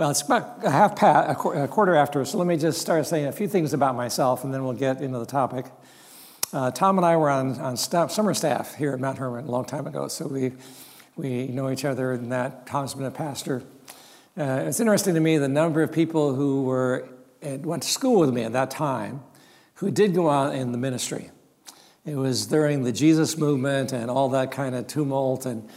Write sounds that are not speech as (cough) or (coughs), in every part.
Well, it's about a half past, a quarter after, so let me just start saying a few things about myself and then we'll get into the topic. Uh, Tom and I were on, on staff, summer staff here at Mount Hermon a long time ago, so we, we know each other and that Tom's been a pastor. Uh, it's interesting to me the number of people who were went to school with me at that time who did go out in the ministry. It was during the Jesus movement and all that kind of tumult, and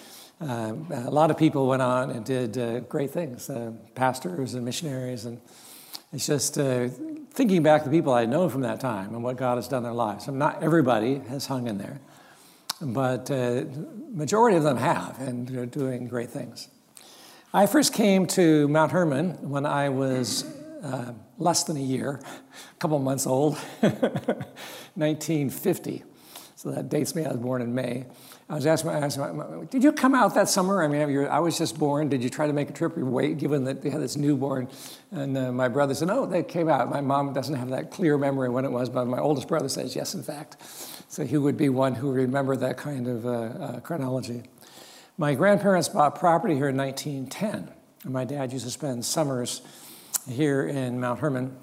uh, a lot of people went on and did uh, great things, uh, pastors and missionaries. And it's just uh, thinking back to the people I know from that time and what God has done in their lives. Not everybody has hung in there, but majority of them have, and they're doing great things. I first came to Mount Hermon when I was less than a year, (laughs) a couple months old, (laughs) 1950. So that dates me. I was born in May. I was asking, I asked my, did you come out that summer? I mean, I was just born. Did you try to make a trip? Wait, given that they had this newborn. And uh, my brother said, no, they came out. My mom doesn't have that clear memory when it was, but my oldest brother says, yes, in fact. So he would be one who would remember that kind of uh, uh, chronology. My grandparents bought property here in 1910. And my dad used to spend summers here in Mount Hermon.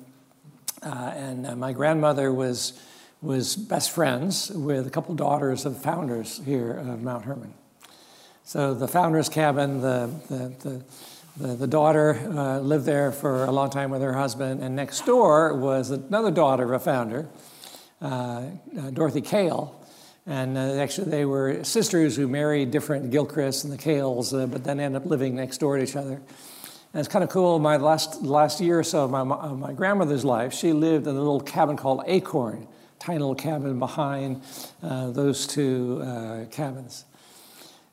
Uh, and uh, my grandmother was was best friends with a couple daughters of founders here of Mount Hermon. So the founders' cabin, the, the, the, the, daughter uh, lived there for a long time with her husband, and next door was another daughter of a founder, uh, uh, Dorothy Kale. And uh, actually, they were sisters who married different Gilchrist and the Kales, uh, but then ended up living next door to each other. And it's kind of cool. My last, last year or so of my, of my grandmother's life, she lived in a little cabin called Acorn tiny little cabin behind uh, those two uh, cabins.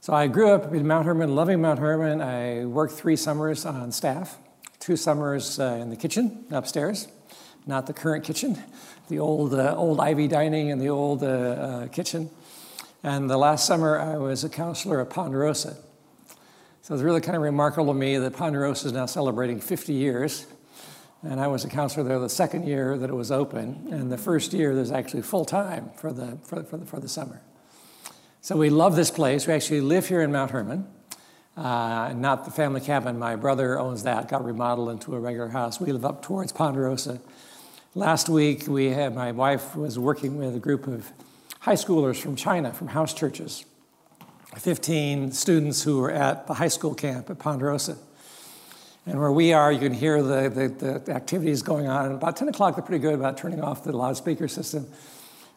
So I grew up in Mount Hermon, loving Mount Hermon. I worked three summers on staff, two summers uh, in the kitchen upstairs, not the current kitchen, the old, uh, old Ivy dining and the old uh, uh, kitchen. And the last summer, I was a counselor at Ponderosa. So it's really kind of remarkable to me that Ponderosa is now celebrating 50 years. And I was a counselor there the second year that it was open. And the first year, there's actually full time for the, for, for, the, for the summer. So we love this place. We actually live here in Mount Hermon, uh, not the family cabin. My brother owns that, got remodeled into a regular house. We live up towards Ponderosa. Last week, we had, my wife was working with a group of high schoolers from China, from house churches. 15 students who were at the high school camp at Ponderosa. And where we are, you can hear the, the, the activities going on. And about 10 o'clock, they're pretty good about turning off the loudspeaker system.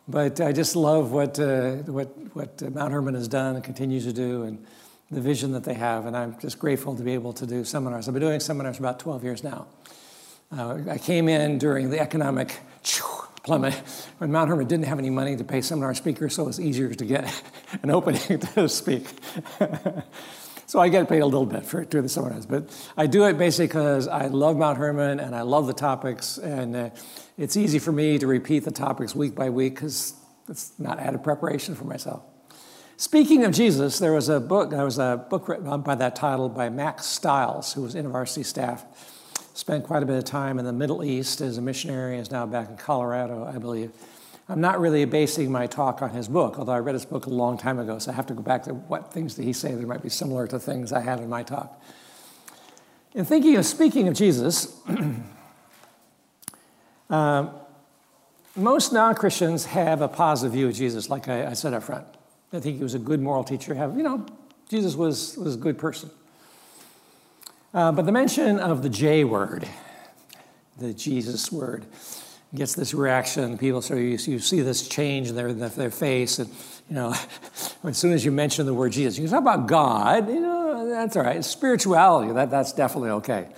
But I just love what, uh, what, what Mount Hermon has done and continues to do and the vision that they have. And I'm just grateful to be able to do seminars. I've been doing seminars for about 12 years now. Uh, I came in during the economic plummet when Mount Hermon didn't have any money to pay seminar speakers, so it was easier to get (laughs) an opening (laughs) to speak. (laughs) So I get paid a little bit for doing the seminars, but I do it basically because I love Mount Hermon and I love the topics, and uh, it's easy for me to repeat the topics week by week because it's not added preparation for myself. Speaking of Jesus, there was a book. There was a book written by that title by Mack Stiles, who was InterVarsity staff. Spent quite a bit of time in the Middle East as a missionary. Is now back in Colorado, I believe. I'm not really basing my talk on his book, although I read his book a long time ago, so I have to go back to what things did he say that might be similar to things I have in my talk. In thinking of speaking of Jesus, (clears throat) uh, most non Christians have a positive view of Jesus, like I, I, said up front. I think he was a good moral teacher. Have you know, Jesus was, was a good person. Uh, but the mention of the J word, the Jesus word, gets this reaction. People so you, you see this change in their, their face, and you know, (laughs) as soon as you mention the word Jesus, you talk about God. You know, that's all right. Spirituality, that, that's definitely okay.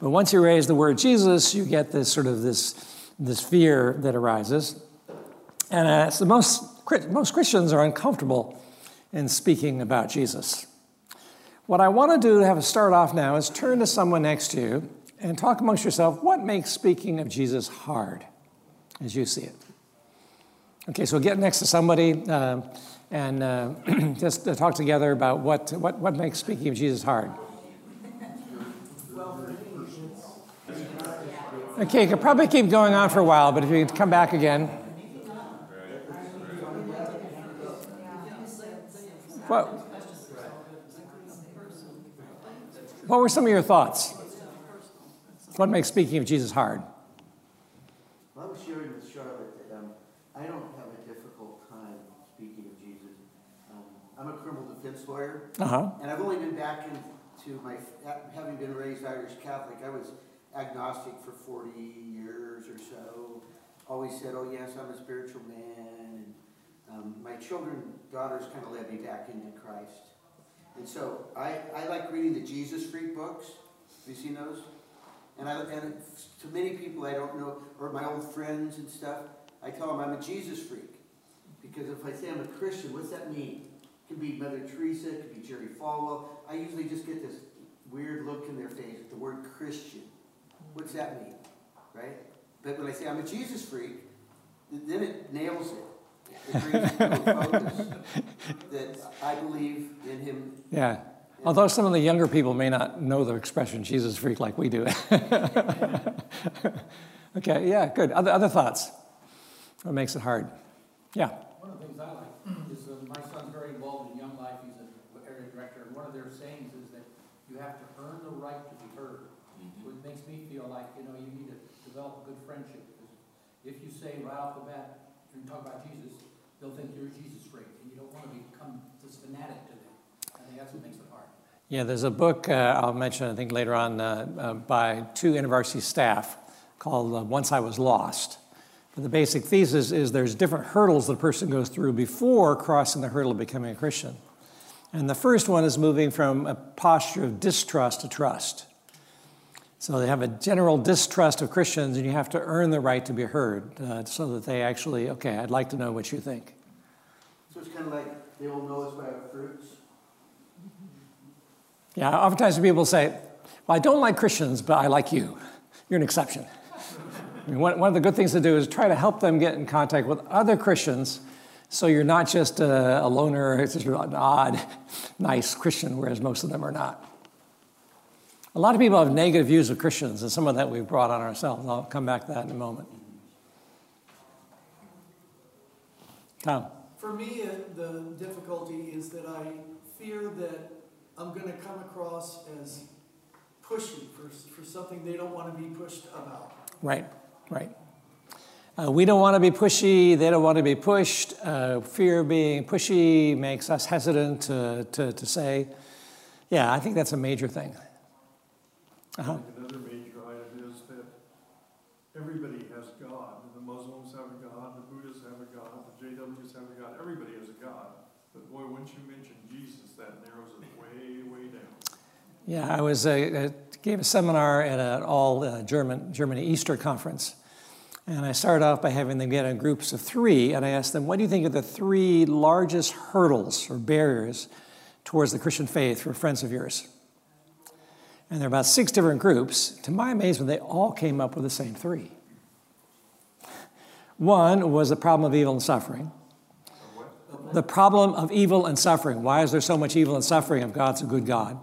But once you raise the word Jesus, you get this sort of this this fear that arises, and uh, so most most Christians are uncomfortable in speaking about Jesus. What I want to do to have a start off now is turn to someone next to you and talk amongst yourself what makes speaking of Jesus hard as you see it. Okay, so get next to somebody uh, and uh, (clears throat) just talk together about what, what, what makes speaking of Jesus hard. Okay, you could probably keep going on for a while, but if you could come back again. What, what were some of your thoughts? What makes speaking of Jesus hard? Well, I was sharing with Charlotte that um, I don't have a difficult time speaking of Jesus. Um, I'm a defense lawyer, Uh-huh. and I've only been back into my, having been raised Irish Catholic, I was agnostic for 40 years or so. Always said, oh yes, I'm a spiritual man. And um, my children, daughters kind of led me back into Christ. And so I, I like reading the Jesus Freak books. Have you seen those? And, I, and to many people I don't know, or my old friends and stuff, I tell them I'm a Jesus freak. Because if I say I'm a Christian, what's that mean? It could be Mother Teresa, it could be Jerry Falwell. I usually just get this weird look in their face with the word Christian. What's that mean? Right? But when I say I'm a Jesus freak, then it nails it. It brings it to a focus that I believe in him Yeah. Although some of the younger people may not know the expression Jesus freak like we do. (laughs) okay, yeah, good. Other, other thoughts? What makes it hard? Yeah. One of the things I like is uh, my son's very involved in Young Life. He's an area director, and one of their sayings is that you have to earn the right to be heard. So it makes me feel like you know you need to develop a good friendship because if you say right off the bat and talk about Jesus, they'll think you're a Jesus freak, and you don't want to become this fanatic to them. I think that's what makes it hard. Yeah, there's a book uh, I'll mention, I think, later on uh, uh, by two university staff called uh, Once I Was Lost. But the basic thesis is there's different hurdles a person goes through before crossing the hurdle of becoming a Christian. And the first one is moving from a posture of distrust to trust. So they have a general distrust of Christians, and you have to earn the right to be heard uh, so that they actually, okay, I'd like to know what you think. So it's kind of like they will know us by our fruits. Yeah, oftentimes people say, Well, I don't like Christians, but I like you. You're an exception. I mean, one, of the good things to do is try to help them get in contact with other Christians so you're not just a, a loner, it's just an odd, nice Christian, whereas most of them are not. A lot of people have negative views of Christians, and some of that we've brought on ourselves. I'll come back to that in a moment. Tom. For me, uh, the difficulty is that I fear that I'm going to come across as pushy for, for something they don't want to be pushed about. Right, right. Uh, we don't want to be pushy, they don't want to be pushed. Uh, fear of being pushy makes us hesitant to, to, to say. Yeah, I think that's a major thing. Uh-huh. Another major item is that everybody has God. The Muslims have a God, the Buddhists have a God, the JWs have a God. Everybody has a God. But boy, once you mention Jesus, that narrows it way, way down. Yeah, I was uh, gave a seminar at an all uh, German Germany Easter conference, and I started off by having them get in groups of three, and I asked them, "What do you think are the three largest hurdles or barriers towards the Christian faith for friends of yours?" And there are about six different groups. To my amazement, they all came up with the same three. One was the problem of evil and suffering. The problem of evil and suffering. Why is there so much evil and suffering if God's a good God?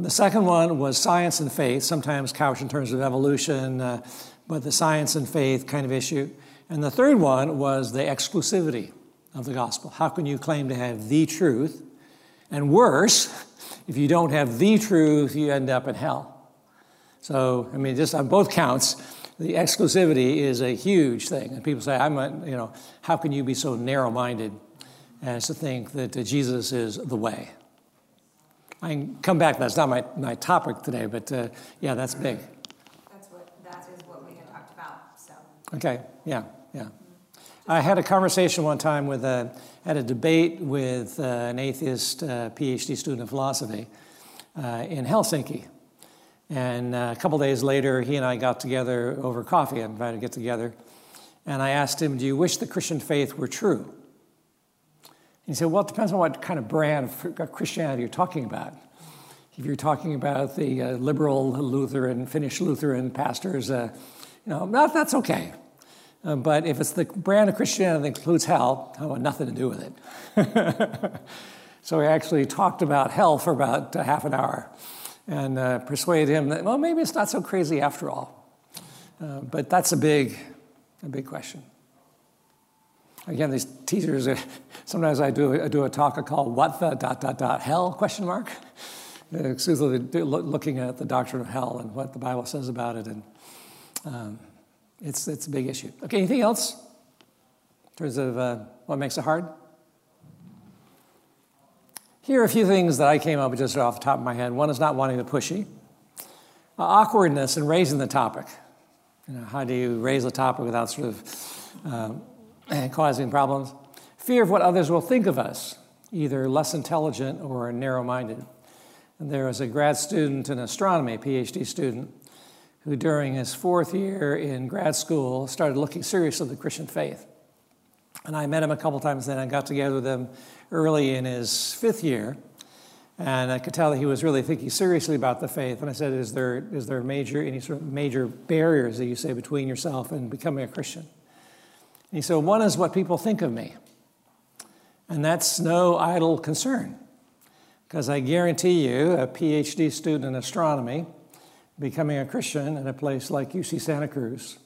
The second one was science and faith, sometimes couched in terms of evolution, uh, but the science and faith kind of issue. And the third one was the exclusivity of the gospel. How can you claim to have the truth? And worse, if you don't have the truth, you end up in hell. So, I mean, just on both counts, the exclusivity is a huge thing. And people say, I'm a, you know, how can you be so narrow minded as to think that Jesus is the way? I can come back, that's not my, my topic today, but uh, yeah, that's big. That's what, that is what we had talked about, so. Okay, yeah, yeah. I had a conversation one time with a, had a debate with uh, an atheist uh, PhD student of philosophy uh, in Helsinki. And uh, a couple days later, he and I got together over coffee, I invited to get together. And I asked him, Do you wish the Christian faith were true? He said, Well, it depends on what kind of brand of Christianity you're talking about. If you're talking about the uh, liberal Lutheran, Finnish Lutheran pastors, uh, you know, that, that's okay. Uh, but if it's the brand of Christianity that includes hell, I want nothing to do with it. (laughs) so we actually talked about hell for about uh, half an hour and uh, persuaded him that, well, maybe it's not so crazy after all. Uh, but that's a big, a big question. Again, these teasers, sometimes I do, I do a talk called What the dot, dot, dot, hell, question mark. exclusively looking at the doctrine of hell and what the Bible says about it, and um, it's, it's a big issue. Okay, anything else in terms of uh, what makes it hard? Here are a few things that I came up with just off the top of my head. One is not wanting to pushy. Uh, awkwardness in raising the topic. You know, how do you raise a topic without sort of um, causing problems? Fear of what others will think of us, either less intelligent or narrow minded. And there was a grad student in astronomy, PhD student, who during his fourth year in grad school started looking seriously at the Christian faith. And I met him a couple times then. I got together with him early in his fifth year. And I could tell that he was really thinking seriously about the faith. And I said, Is there, is there major, any sort of major barriers that you say between yourself and becoming a Christian? He said, One is what people think of me. And that's no idle concern. Because I guarantee you, a PhD student in astronomy, becoming a Christian in a place like UC Santa Cruz,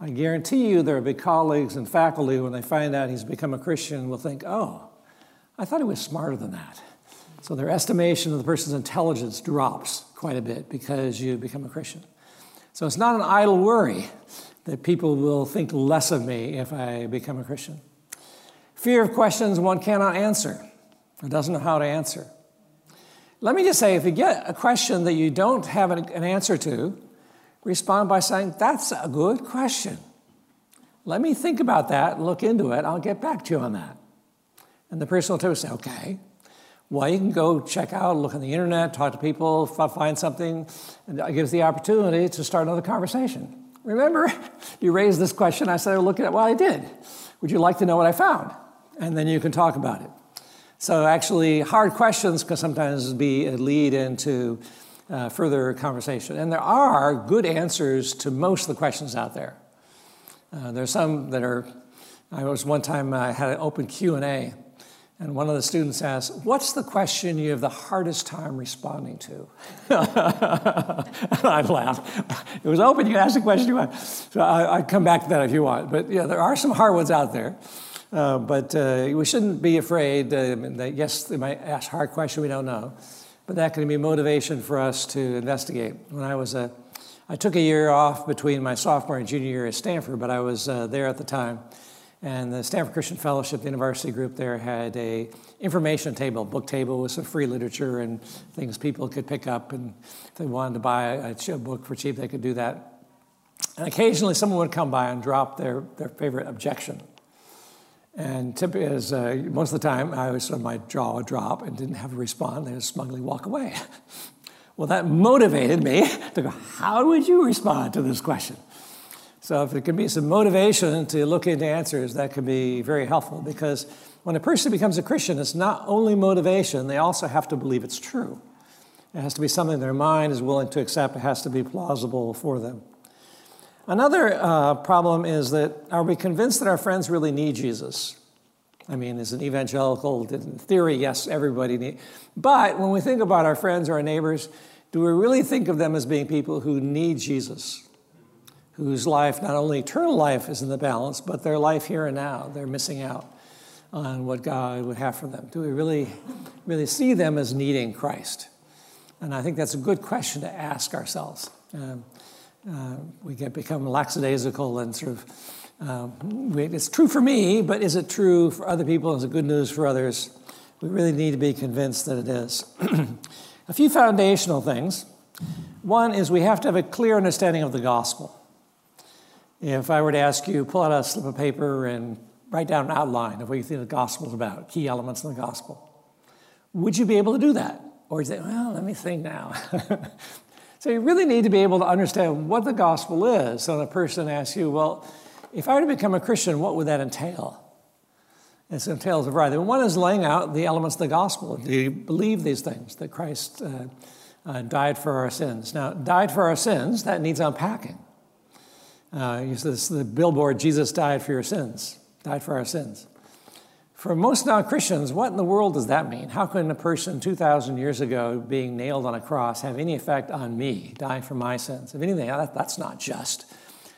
I guarantee you there will be colleagues and faculty when they find out he's become a Christian will think, oh, I thought he was smarter than that. So their estimation of the person's intelligence drops quite a bit because you become a Christian. So it's not an idle worry that people will think less of me if I become a Christian. Fear of questions one cannot answer or doesn't know how to answer. Let me just say if you get a question that you don't have an answer to, respond by saying, That's a good question. Let me think about that, look into it, I'll get back to you on that. And the person will tell you, say, Okay. Well, you can go check out, look on the internet, talk to people, find something, and it gives the opportunity to start another conversation. Remember, (laughs) you raised this question, I said, look at it. Well, I did. Would you like to know what I found? And then you can talk about it. So, actually, hard questions can sometimes be a lead into uh, further conversation. And there are good answers to most of the questions out there. Uh, there's some that are. I was one time I had an open Q and A, and one of the students asked, "What's the question you have the hardest time responding to?" (laughs) I laughed. It was open. You can ask the question you want. So I, come back to that if you want. But yeah, there are some hard ones out there. Uh, but uh, we shouldn't be afraid uh, that, yes, they might ask hard question we don't know, but that can be motivation for us to investigate. When I was a, I took a year off between my sophomore and junior year at Stanford, but I was uh, there at the time. And the Stanford Christian Fellowship, the university group there, had a information table, book table with some free literature and things people could pick up. And if they wanted to buy a, a book for cheap, they could do that. And occasionally someone would come by and drop their, their favorite objection. And is uh, most of the time I always sort of my jaw would drop and didn't have a response. They just smugly walk away. (laughs) well, that motivated me to go, how would you respond to this question? So if there can be some motivation to look into answers, that can be very helpful because when a person becomes a Christian, it's not only motivation, they also have to believe it's true. It has to be something their mind is willing to accept. It has to be plausible for them. Another uh, problem is that are we convinced that our friends really need Jesus? I mean, as an evangelical, in theory, yes, everybody needs. But when we think about our friends or our neighbors, do we really think of them as being people who need Jesus? Whose life, not only eternal life is in the balance, but their life here and now, they're missing out on what God would have for them. Do we really, really see them as needing Christ? And I think that's a good question to ask ourselves. Um, uh, we get become lackadaisical and sort of uh, we, it's true for me, but is it true for other people? Is it good news for others? We really need to be convinced that it is. (clears throat) a few foundational things. One is we have to have a clear understanding of the gospel. If I were to ask you, pull out a slip of paper and write down an outline of what you think the gospel is about, key elements in the gospel, would you be able to do that? Or you say, well, let me think now. (laughs) So you really need to be able to understand what the gospel is. So when a person asks you, well, if I were to become a Christian, what would that entail? It entails a variety. One is laying out the elements of the gospel. Do you believe these things, that Christ uh, uh, died for our sins? Now, died for our sins, that needs unpacking. Uh, this, the billboard, Jesus died for your sins, died for our sins. For most non Christians, what in the world does that mean? How can a person 2,000 years ago being nailed on a cross have any effect on me, dying for my sins? If anything, that, that's not just.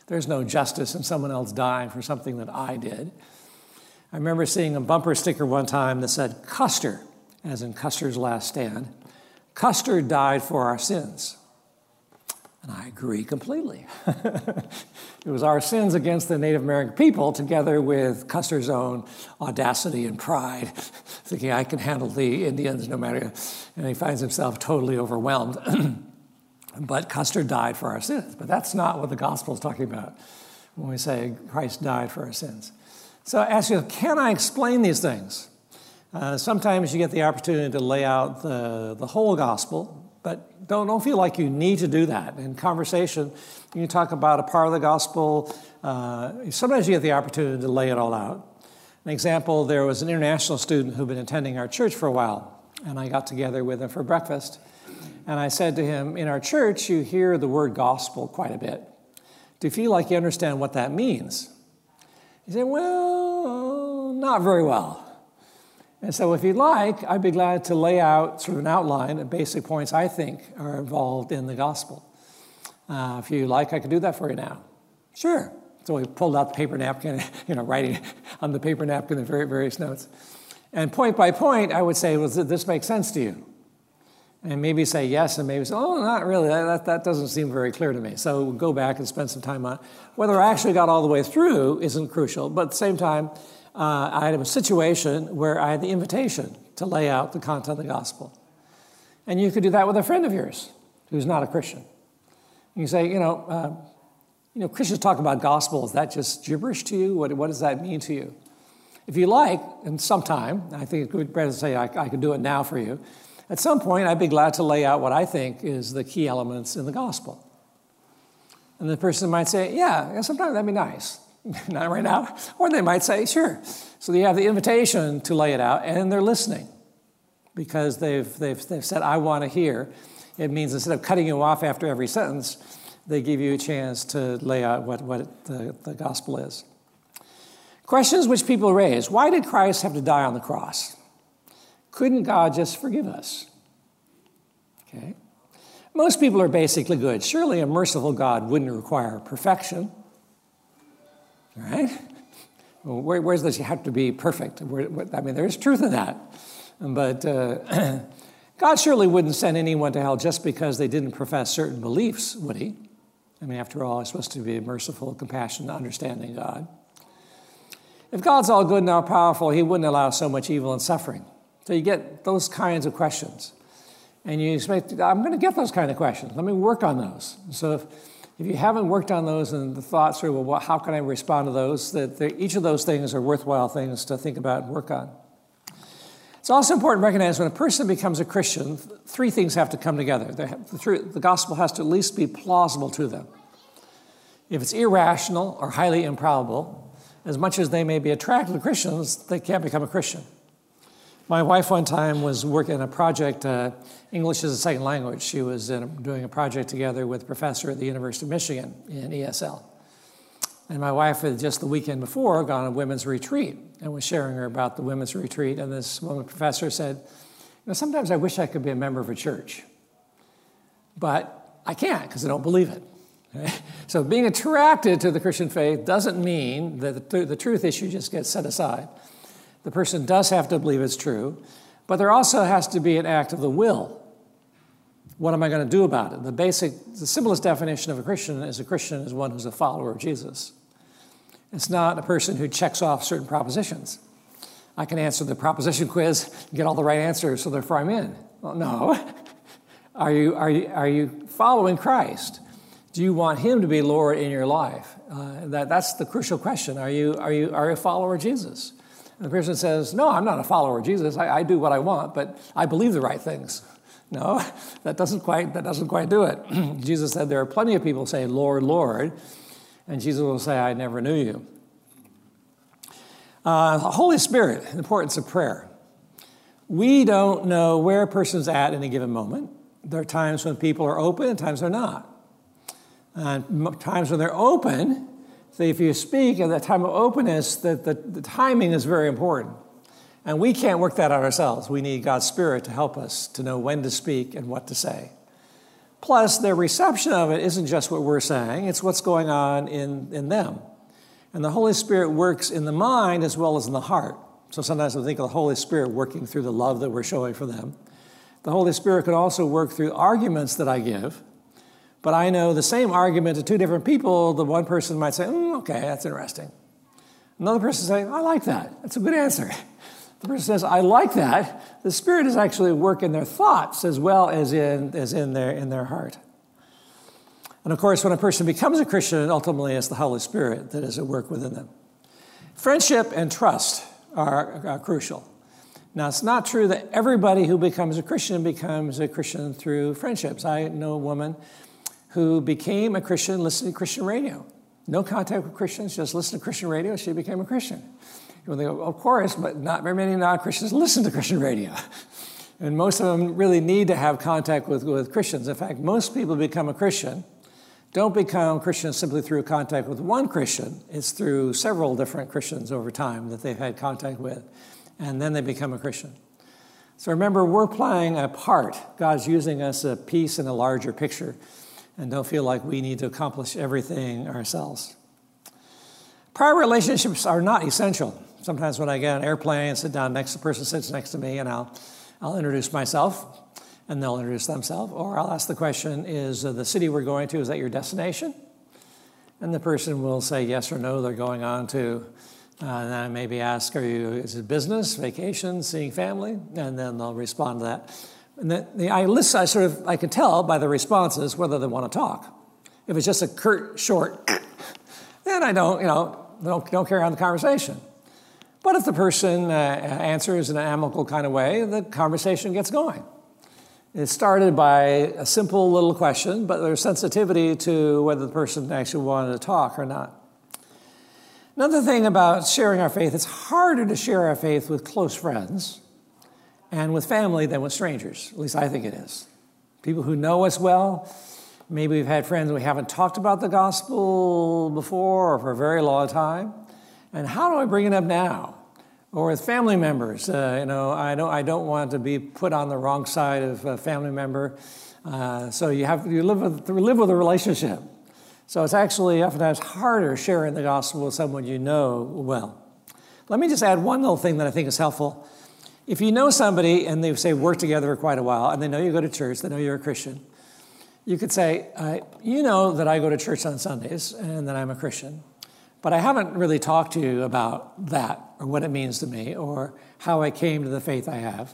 There's no justice in someone else dying for something that I did. I remember seeing a bumper sticker one time that said Custer, as in Custer's Last Stand. Custer died for our sins. And I agree completely. (laughs) it was our sins against the Native American people, together with Custer's own audacity and pride, (laughs) thinking I can handle the Indians no matter. And he finds himself totally overwhelmed. (clears throat) but Custer died for our sins. But that's not what the gospel is talking about when we say Christ died for our sins. So I ask you, can I explain these things? Uh, sometimes you get the opportunity to lay out the, the whole gospel, but don't, don't feel like you need to do that. In conversation, you talk about a part of the gospel. Uh, sometimes you get the opportunity to lay it all out. An example there was an international student who'd been attending our church for a while, and I got together with him for breakfast. And I said to him, In our church, you hear the word gospel quite a bit. Do you feel like you understand what that means? He said, Well, not very well. And so, if you'd like, I'd be glad to lay out sort of an outline of basic points I think are involved in the gospel. Uh, if you like, I could do that for you now. Sure. So we pulled out the paper napkin, (laughs) you know, writing on the paper napkin the various notes. And point by point, I would say, well, does this make sense to you? And maybe say yes, and maybe say, oh, not really. That, that doesn't seem very clear to me. So we'll go back and spend some time on it. Whether I actually got all the way through isn't crucial, but at the same time, uh, I had a situation where I had the invitation to lay out the content of the gospel. And you could do that with a friend of yours who's not a Christian. You say, you know, uh, you know, Christians talk about gospel. Is that just gibberish to you? What, what does that mean to you? If you like, and sometime, I think it would be better to say I, I could do it now for you. At some point, I'd be glad to lay out what I think is the key elements in the gospel. And the person might say, yeah, sometimes that'd be nice. (laughs) Not right now. Or they might say, sure. So you have the invitation to lay it out, and they're listening because they've, they've, they've said, I want to hear. It means instead of cutting you off after every sentence, they give you a chance to lay out what, what the, the gospel is. Questions which people raise Why did Christ have to die on the cross? Couldn't God just forgive us? Okay. Most people are basically good. Surely a merciful God wouldn't require perfection. Right? Well, where, where does have to be perfect? Where, I mean, there's truth in that. But uh, (clears throat) God surely wouldn't send anyone to hell just because they didn't profess certain beliefs, would He? I mean, after all, He's supposed to be a merciful, compassionate, understanding God. If God's all good and all powerful, He wouldn't allow so much evil and suffering. So you get those kinds of questions. And you expect, I'm going to get those kind of questions. Let me work on those. So if, if you haven't worked on those and the thoughts through, well, how can I respond to those? That each of those things are worthwhile things to think about and work on. It's also important to recognize when a person becomes a Christian, three things have to come together. The, the gospel has to at least be plausible to them. If it's irrational or highly improbable, as much as they may be attracted to Christians, they can't become a Christian. My wife, one time, was working on a project, uh, English as a second language. She was a, doing a project together with a professor at the University of Michigan in ESL. And my wife had just the weekend before gone on a women's retreat and was sharing her about the women's retreat. And this woman professor said, You know, sometimes I wish I could be a member of a church, but I can't because I don't believe it. (laughs) So being attracted to the Christian faith doesn't mean that the, the truth issue just gets set aside. The person does have to believe it's true, but there also has to be an act of the will. What am I going to do about it? The basic, the simplest definition of a Christian is a Christian is one who's a follower of Jesus. It's not a person who checks off certain propositions. I can answer the proposition quiz, get all the right answers, so therefore I'm in. Well, no. (laughs) Are you, are you, are you following Christ? Do you want Him to be Lord in your life? Uh, that, that's the crucial question. Are you, are, you, are you a follower of Jesus? And the person says, No, I'm not a follower of Jesus. I, I do what I want, but I believe the right things. (laughs) No, that doesn't quite, that doesn't quite do it. (clears throat) Jesus said there are plenty of people saying, Lord, Lord, and Jesus will say, I never knew you. Uh, Holy Spirit, importance of prayer. We don't know where a person's at in a given moment. There are times when people are open and times they're not. And times when they're open, so if you speak at the time of openness, the, the, the timing is very important. And we can't work that out ourselves. We need God's Spirit to help us to know when to speak and what to say. Plus, their reception of it isn't just what we're saying, it's what's going on in, in them. And the Holy Spirit works in the mind as well as in the heart. So sometimes we think of the Holy Spirit working through the love that we're showing for them. The Holy Spirit can also work through arguments that I give. But I know the same argument to two different people, the one person might say, mm, okay, that's interesting. Another person say, I like that. That's a good answer. The person says, I like that. The Spirit is actually at work in their thoughts as well as in, as in, their, in their heart. And of course, when a person becomes a Christian, ultimately it's the Holy Spirit that is at work within them. Friendship and trust are, are crucial. Now, it's not true that everybody who becomes a Christian becomes a Christian through friendships. I know a woman who became a Christian listening to Christian radio. No contact with Christians, just listen to Christian radio, she became a Christian. Of course, but not very many non Christians listen to Christian radio. (laughs) And most of them really need to have contact with, with Christians. In fact, most people become a Christian don't become Christians simply through contact with one Christian. It's through several different Christians over time that they've had contact with, and then they become a Christian. So remember, we're playing a part. God's using us a piece in a larger picture, and don't feel like we need to accomplish everything ourselves. Prior relationships are not essential. Sometimes when I get on an airplane and sit down next, to the person sits next to me, and I'll, I'll introduce myself and they'll introduce themselves. Or I'll ask the question Is uh, the city we're going to, is that your destination? And the person will say yes or no, they're going on to. Uh, and I maybe ask, Are you, is it business, vacation, seeing family? And then they'll respond to that. And the, the, I listen, I sort of, I can tell by the responses whether they want to talk. If it's just a curt, short, (coughs) then I don't, you know, don't, don't carry on the conversation. But if the person uh, answers in an amicable kind of way, the conversation gets going. It started by a simple little question, but there's sensitivity to whether the person actually wanted to talk or not. Another thing about sharing our faith, it's harder to share our faith with close friends and with family than with strangers. At least I think it is. People who know us well, maybe we've had friends we haven't talked about the gospel before or for a very long time. And how do I bring it up now? or with family members. Uh, you know, I don't, I don't want to be put on the wrong side of a family member. Uh, so you have you live with live with a relationship. So it's actually oftentimes harder sharing the gospel with someone you know well. Let me just add one little thing that I think is helpful. If you know somebody and they say work together for quite a while, and they know you go to church, they know you're a Christian, you could say, uh, "You know that I go to church on Sundays and that I'm a Christian." But I haven't really talked to you about that or what it means to me or how I came to the faith I have.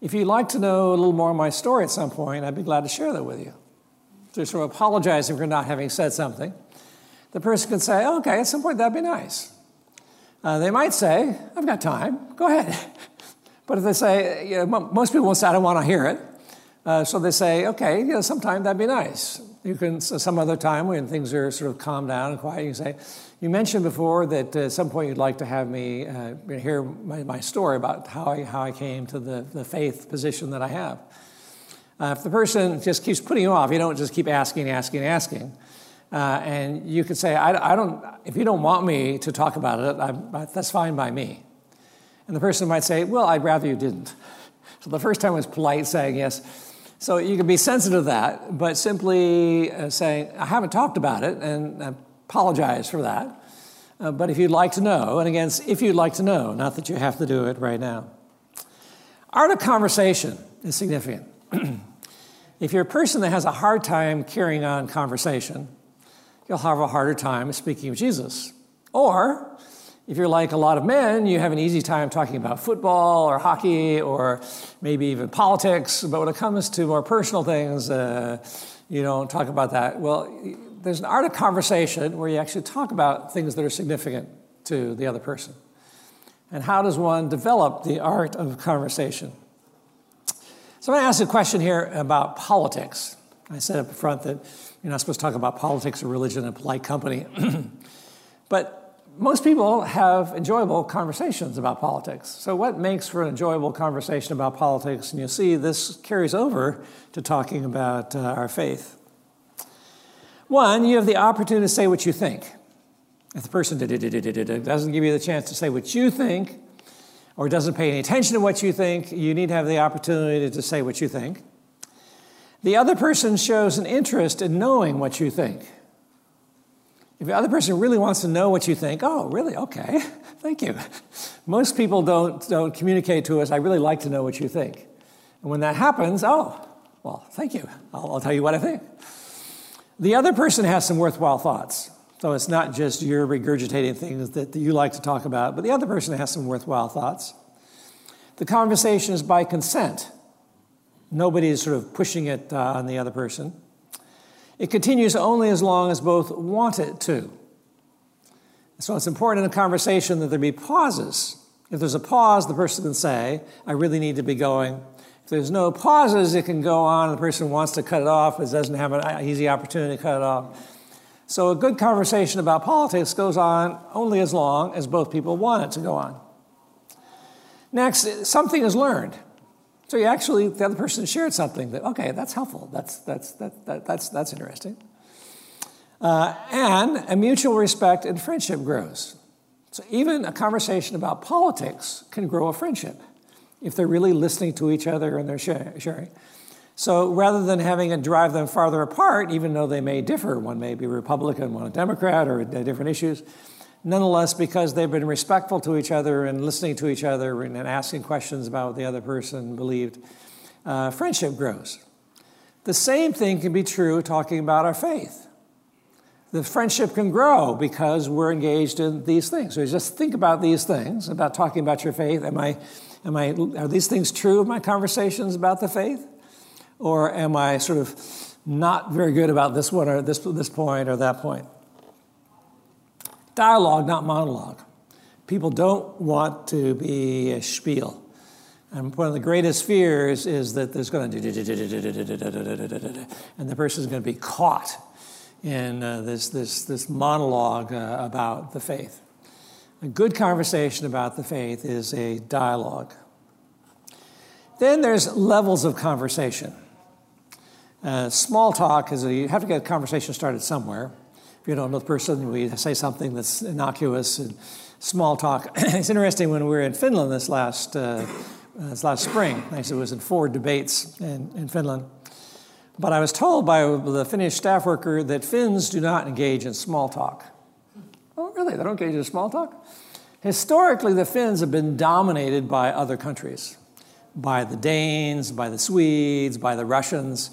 If you'd like to know a little more of my story at some point, I'd be glad to share that with you. To sort of apologizing for not having said something. The person can say, okay, at some point that'd be nice. Uh, they might say, I've got time, go ahead. (laughs) but if they say, you know, most people will say, I don't want to hear it. Uh, so they say, okay, you know, sometime that'd be nice. You can, some other time when things are sort of calmed down and quiet, you say, you mentioned before that at some point you'd like to have me uh, hear my, my, story about how I, how I came to the, the faith position that I have. Uh, if the person just keeps putting you off, you don't just keep asking, asking, asking. Uh, and you could say, I, I, don't, if you don't want me to talk about it, I, that's fine by me. And the person might say, Well, I'd rather you didn't. So the first time was polite saying yes. So you can be sensitive to that, but simply uh, saying, I haven't talked about it, and uh, apologize for that. Uh, but if you'd like to know, and again, if you'd like to know, not that you have to do it right now. Art of conversation is significant. (clears throat) if you're a person that has a hard time carrying on conversation, you'll have a harder time speaking of Jesus. Or if you're like a lot of men, you have an easy time talking about football or hockey or maybe even politics. But when it comes to more personal things, uh, you don't talk about that. Well, there's an art of conversation where you actually talk about things that are significant to the other person. And how does one develop the art of conversation? So I'm going to ask a question here about politics. I said up front that you're not supposed to talk about politics or religion in polite company. (clears throat) but most people have enjoyable conversations about politics. So, what makes for an enjoyable conversation about politics? And you'll see this carries over to talking about uh, our faith. One, you have the opportunity to say what you think. If the person doesn't give you the chance to say what you think, or doesn't pay any attention to what you think, you need to have the opportunity to say what you think. The other person shows an interest in knowing what you think. If the other person really wants to know what you think, oh, really? Okay, (laughs) thank you. Most people don't, don't communicate to us, I really like to know what you think. And when that happens, oh, well, thank you. I'll, I'll tell you what I think. The other person has some worthwhile thoughts. So it's not just you're regurgitating things that you like to talk about, but the other person has some worthwhile thoughts. The conversation is by consent. Nobody is sort of pushing it uh, on the other person. It continues only as long as both want it to. So it's important in a conversation that there be pauses. If there's a pause, the person can say, I really need to be going. If there's no pauses, it can go on. The person wants to cut it off, but doesn't have an easy opportunity to cut it off. So a good conversation about politics goes on only as long as both people want it to go on. Next, something is learned. So you actually, the other person shared something that, okay, that's helpful. That's, that's, that, that, that's, that's interesting. Uh, and a mutual respect and friendship grows. So even a conversation about politics can grow a friendship if they're really listening to each other and they're sharing. So rather than having it drive them farther apart, even though they may differ, one may be Republican, one a Democrat, or different issues, nonetheless, because they've been respectful to each other and listening to each other and asking questions about what the other person believed, uh, friendship grows. The same thing can be true talking about our faith. The friendship can grow because we're engaged in these things. So just think about these things, about talking about your faith. Am I, am I, are these things true of my conversations about the faith? Or am I sort of not very good about this one or this, this point or that point? Dialogue, not monologue. People don't want to be a spiel. And one of the greatest fears is that there's going to and the person is going to be caught in uh, this, this, this monologue uh, about the faith. A good conversation about the faith is a dialogue. Then there's levels of conversation. Uh, small talk is a, you have to get a conversation started somewhere. If you don't know the person, we say something that's innocuous and small talk. (clears throat) it's interesting when we were in Finland this last, uh, this last spring. Actually, it was in four debates in, in Finland. But I was told by the Finnish staff worker that Finns do not engage in small talk. Oh, really? They don't engage in small talk? Historically, the Finns have been dominated by other countries, by the Danes, by the Swedes, by the Russians.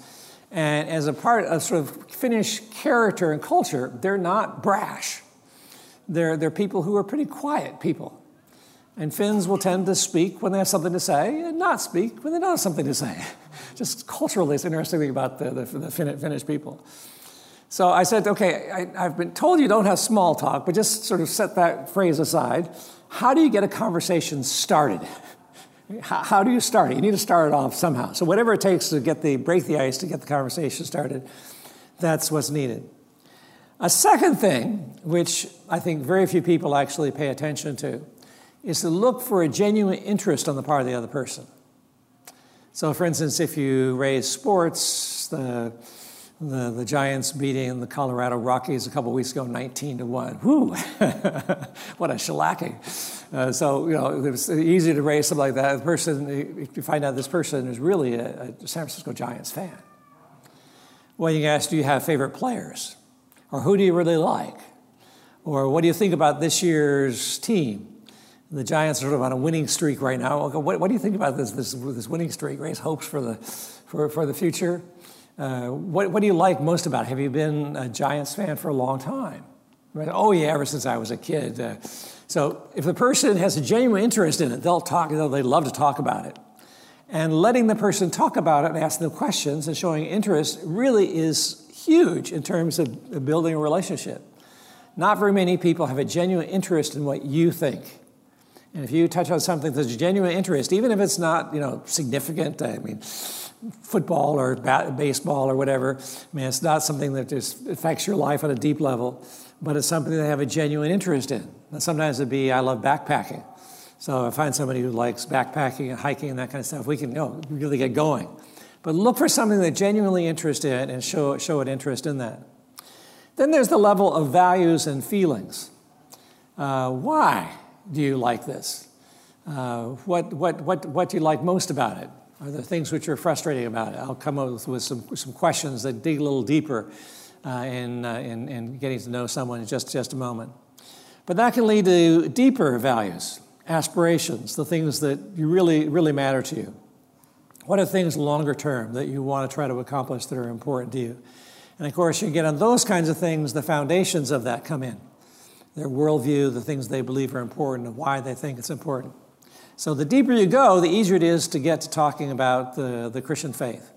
And as a part of sort of Finnish character and culture, they're not brash. They're, they're people who are pretty quiet people. And Finns will tend to speak when they have something to say and not speak when they don't have something to say. (laughs) Just culturally, it's interesting about the, the, the Finnish people. So I said, okay, I, I've been told you don't have small talk, but just sort of set that phrase aside. How do you get a conversation started? How, how, do you start it? You need to start it off somehow. So whatever it takes to get the break the ice to get the conversation started, that's what's needed. A second thing, which I think very few people actually pay attention to, is to look for a genuine interest on the part of the other person. So, for instance, if you raise sports, the the, the Giants beating the Colorado Rockies a couple weeks ago, 19 to 1. Whoo! (laughs) what a shellacking. Uh, so, you know, it's easy to raise something like that. The person, you find out this person is really a, a San Francisco Giants fan. Well, you ask, do you have favorite players? Or who do you really like? Or what do you think about this year's team? The Giants are sort of on a winning streak right now. What, what do you think about this, this, this winning streak? Raise hopes for the, for, for the future? Uh, what, what do you like most about it? Have you been a Giants fan for a long time? Right? Oh, yeah, ever since I was a kid. Uh, so if the person has a genuine interest in it, they'll talk, they'll, they love to talk about it. And letting the person talk about it and asking them questions and showing interest really is huge in terms of building a relationship. Not very many people have a genuine interest in what you think. And if you touch on something that's a genuine interest, even if it's not, you know, significant, I mean, football or baseball or whatever. I mean, it's not something that just affects your life on a deep level, but it's something they have a genuine interest in. And sometimes it'd be, I love backpacking. So I find somebody who likes backpacking and hiking and that kind of stuff, we can you know, really get going. But look for something that genuinely interested in and show, show an interest in that. Then there's the level of values and feelings. Uh, why do you like this? Uh, what, what, what, what do you like most about it? Are there things which are frustrating about it? I'll come up with, with some, some questions that dig a little deeper uh, in, uh, in, in getting to know someone in just, just a moment. But that can lead to deeper values, aspirations, the things that you really, really matter to you. What are things longer term that you want to try to accomplish that are important to you? And of course, you get on those kinds of things, the foundations of that come in their worldview, the things they believe are important, and why they think it's important. So the deeper you go, the easier it is to get to talking about the, the Christian faith.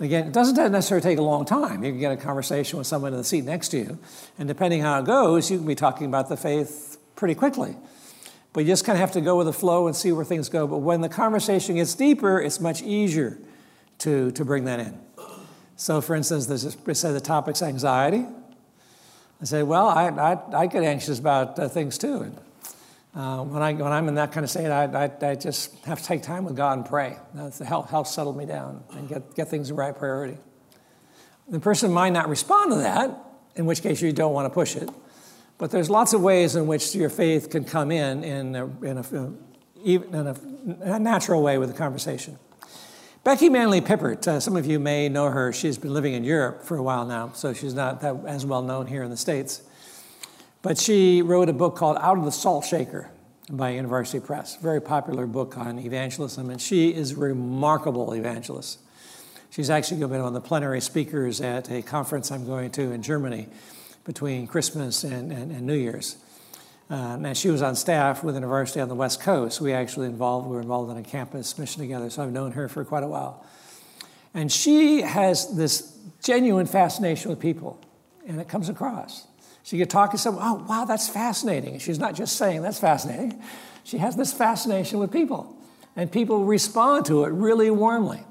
Again, it doesn't necessarily take a long time. You can get a conversation with someone in the seat next to you, and depending how it goes, you can be talking about the faith pretty quickly. But you just kind of have to go with the flow and see where things go. But when the conversation gets deeper, it's much easier to, to bring that in. So, for instance, this, say the topic's anxiety. I say, well, I, I, I get anxious about uh, things too. And uh, when, I, when I'm in that kind of state, I, I, I, just have to take time with God and pray. That's the help, help settle me down and get, get things the right priority. The person might not respond to that, in which case you don't want to push it. But there's lots of ways in which your faith can come in in a, in a, in a, a natural way with the conversation. Becky Manley Pippert, uh, some of you may know her. She's been living in Europe for a while now, so she's not that as well known here in the States. But she wrote a book called Out of the Salt Shaker by InterVarsity Press, very popular book on evangelism, and she is a remarkable evangelist. She's actually going to be one of the plenary speakers at a conference I'm going to in Germany between Christmas and, and, and New Year's. Uh, and she was on staff with the university on the West Coast. We actually involved, we were involved in a campus mission together, so I've known her for quite a while. And she has this genuine fascination with people, and it comes across. She could talk to someone, oh, wow, that's fascinating. She's not just saying that's fascinating. She has this fascination with people, and people respond to it really warmly.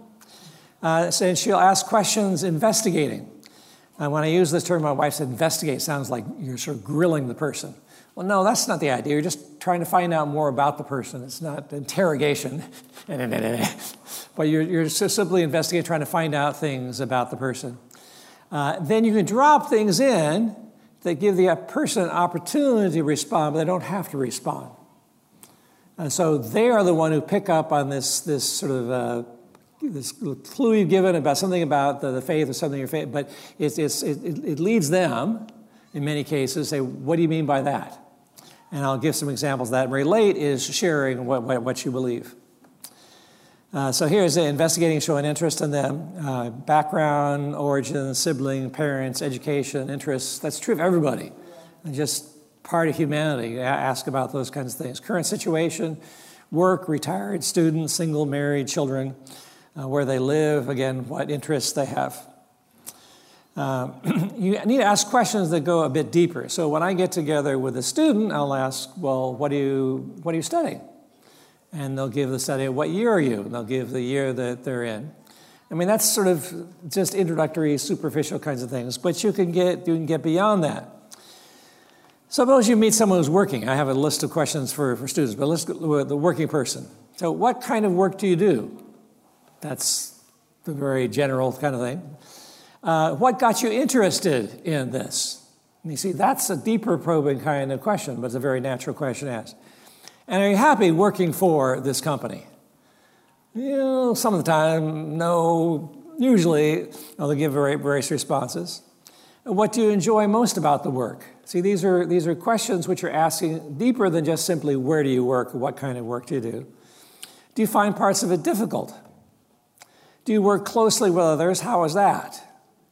Uh, and she'll ask questions investigating. And when I use this term, my wife said, investigate sounds like you're sort of grilling the person. Well, no, that's not the idea. You're just trying to find out more about the person. It's not interrogation, (laughs) but you're, you're simply investigating, trying to find out things about the person. Uh, then you can drop things in that give the person an opportunity to respond, but they don't have to respond. And so they are the one who pick up on this, this sort of uh, this clue you've given about something about the, the faith or something your faith, but it's, it's, it, it leads them, in many cases, say, what do you mean by that? And I'll give some examples that relate is sharing what, what, what you believe. Uh, so here's investigating showing interest in them, uh, background, origin, sibling, parents, education, interests. That's true of everybody. And just part of humanity. Ask about those kinds of things. Current situation, work, retired, student, single, married, children, uh, where they live, again, what interests they have. Uh, (clears throat) you need to ask questions that go a bit deeper. So when I get together with a student, I'll ask, well, what do you, what are you studying? And they'll give the study, what year are you? And they'll give the year that they're in. I mean, that's sort of just introductory, superficial kinds of things, but you can get, you can get beyond that. Suppose you meet someone who's working. I have a list of questions for, for students, but let's go with the working person. So, what kind of work do you do? That's the very general kind of thing. Uh, what got you interested in this? And you see, that's a deeper probing kind of question, but it's a very natural question to ask. And are you happy working for this company? You know, some of the time, no. Usually, well, they give various responses. What do you enjoy most about the work? See, these are, these are questions which are asking deeper than just simply where do you work, what kind of work do you do. Do you find parts of it difficult? Do you work closely with others? How is that?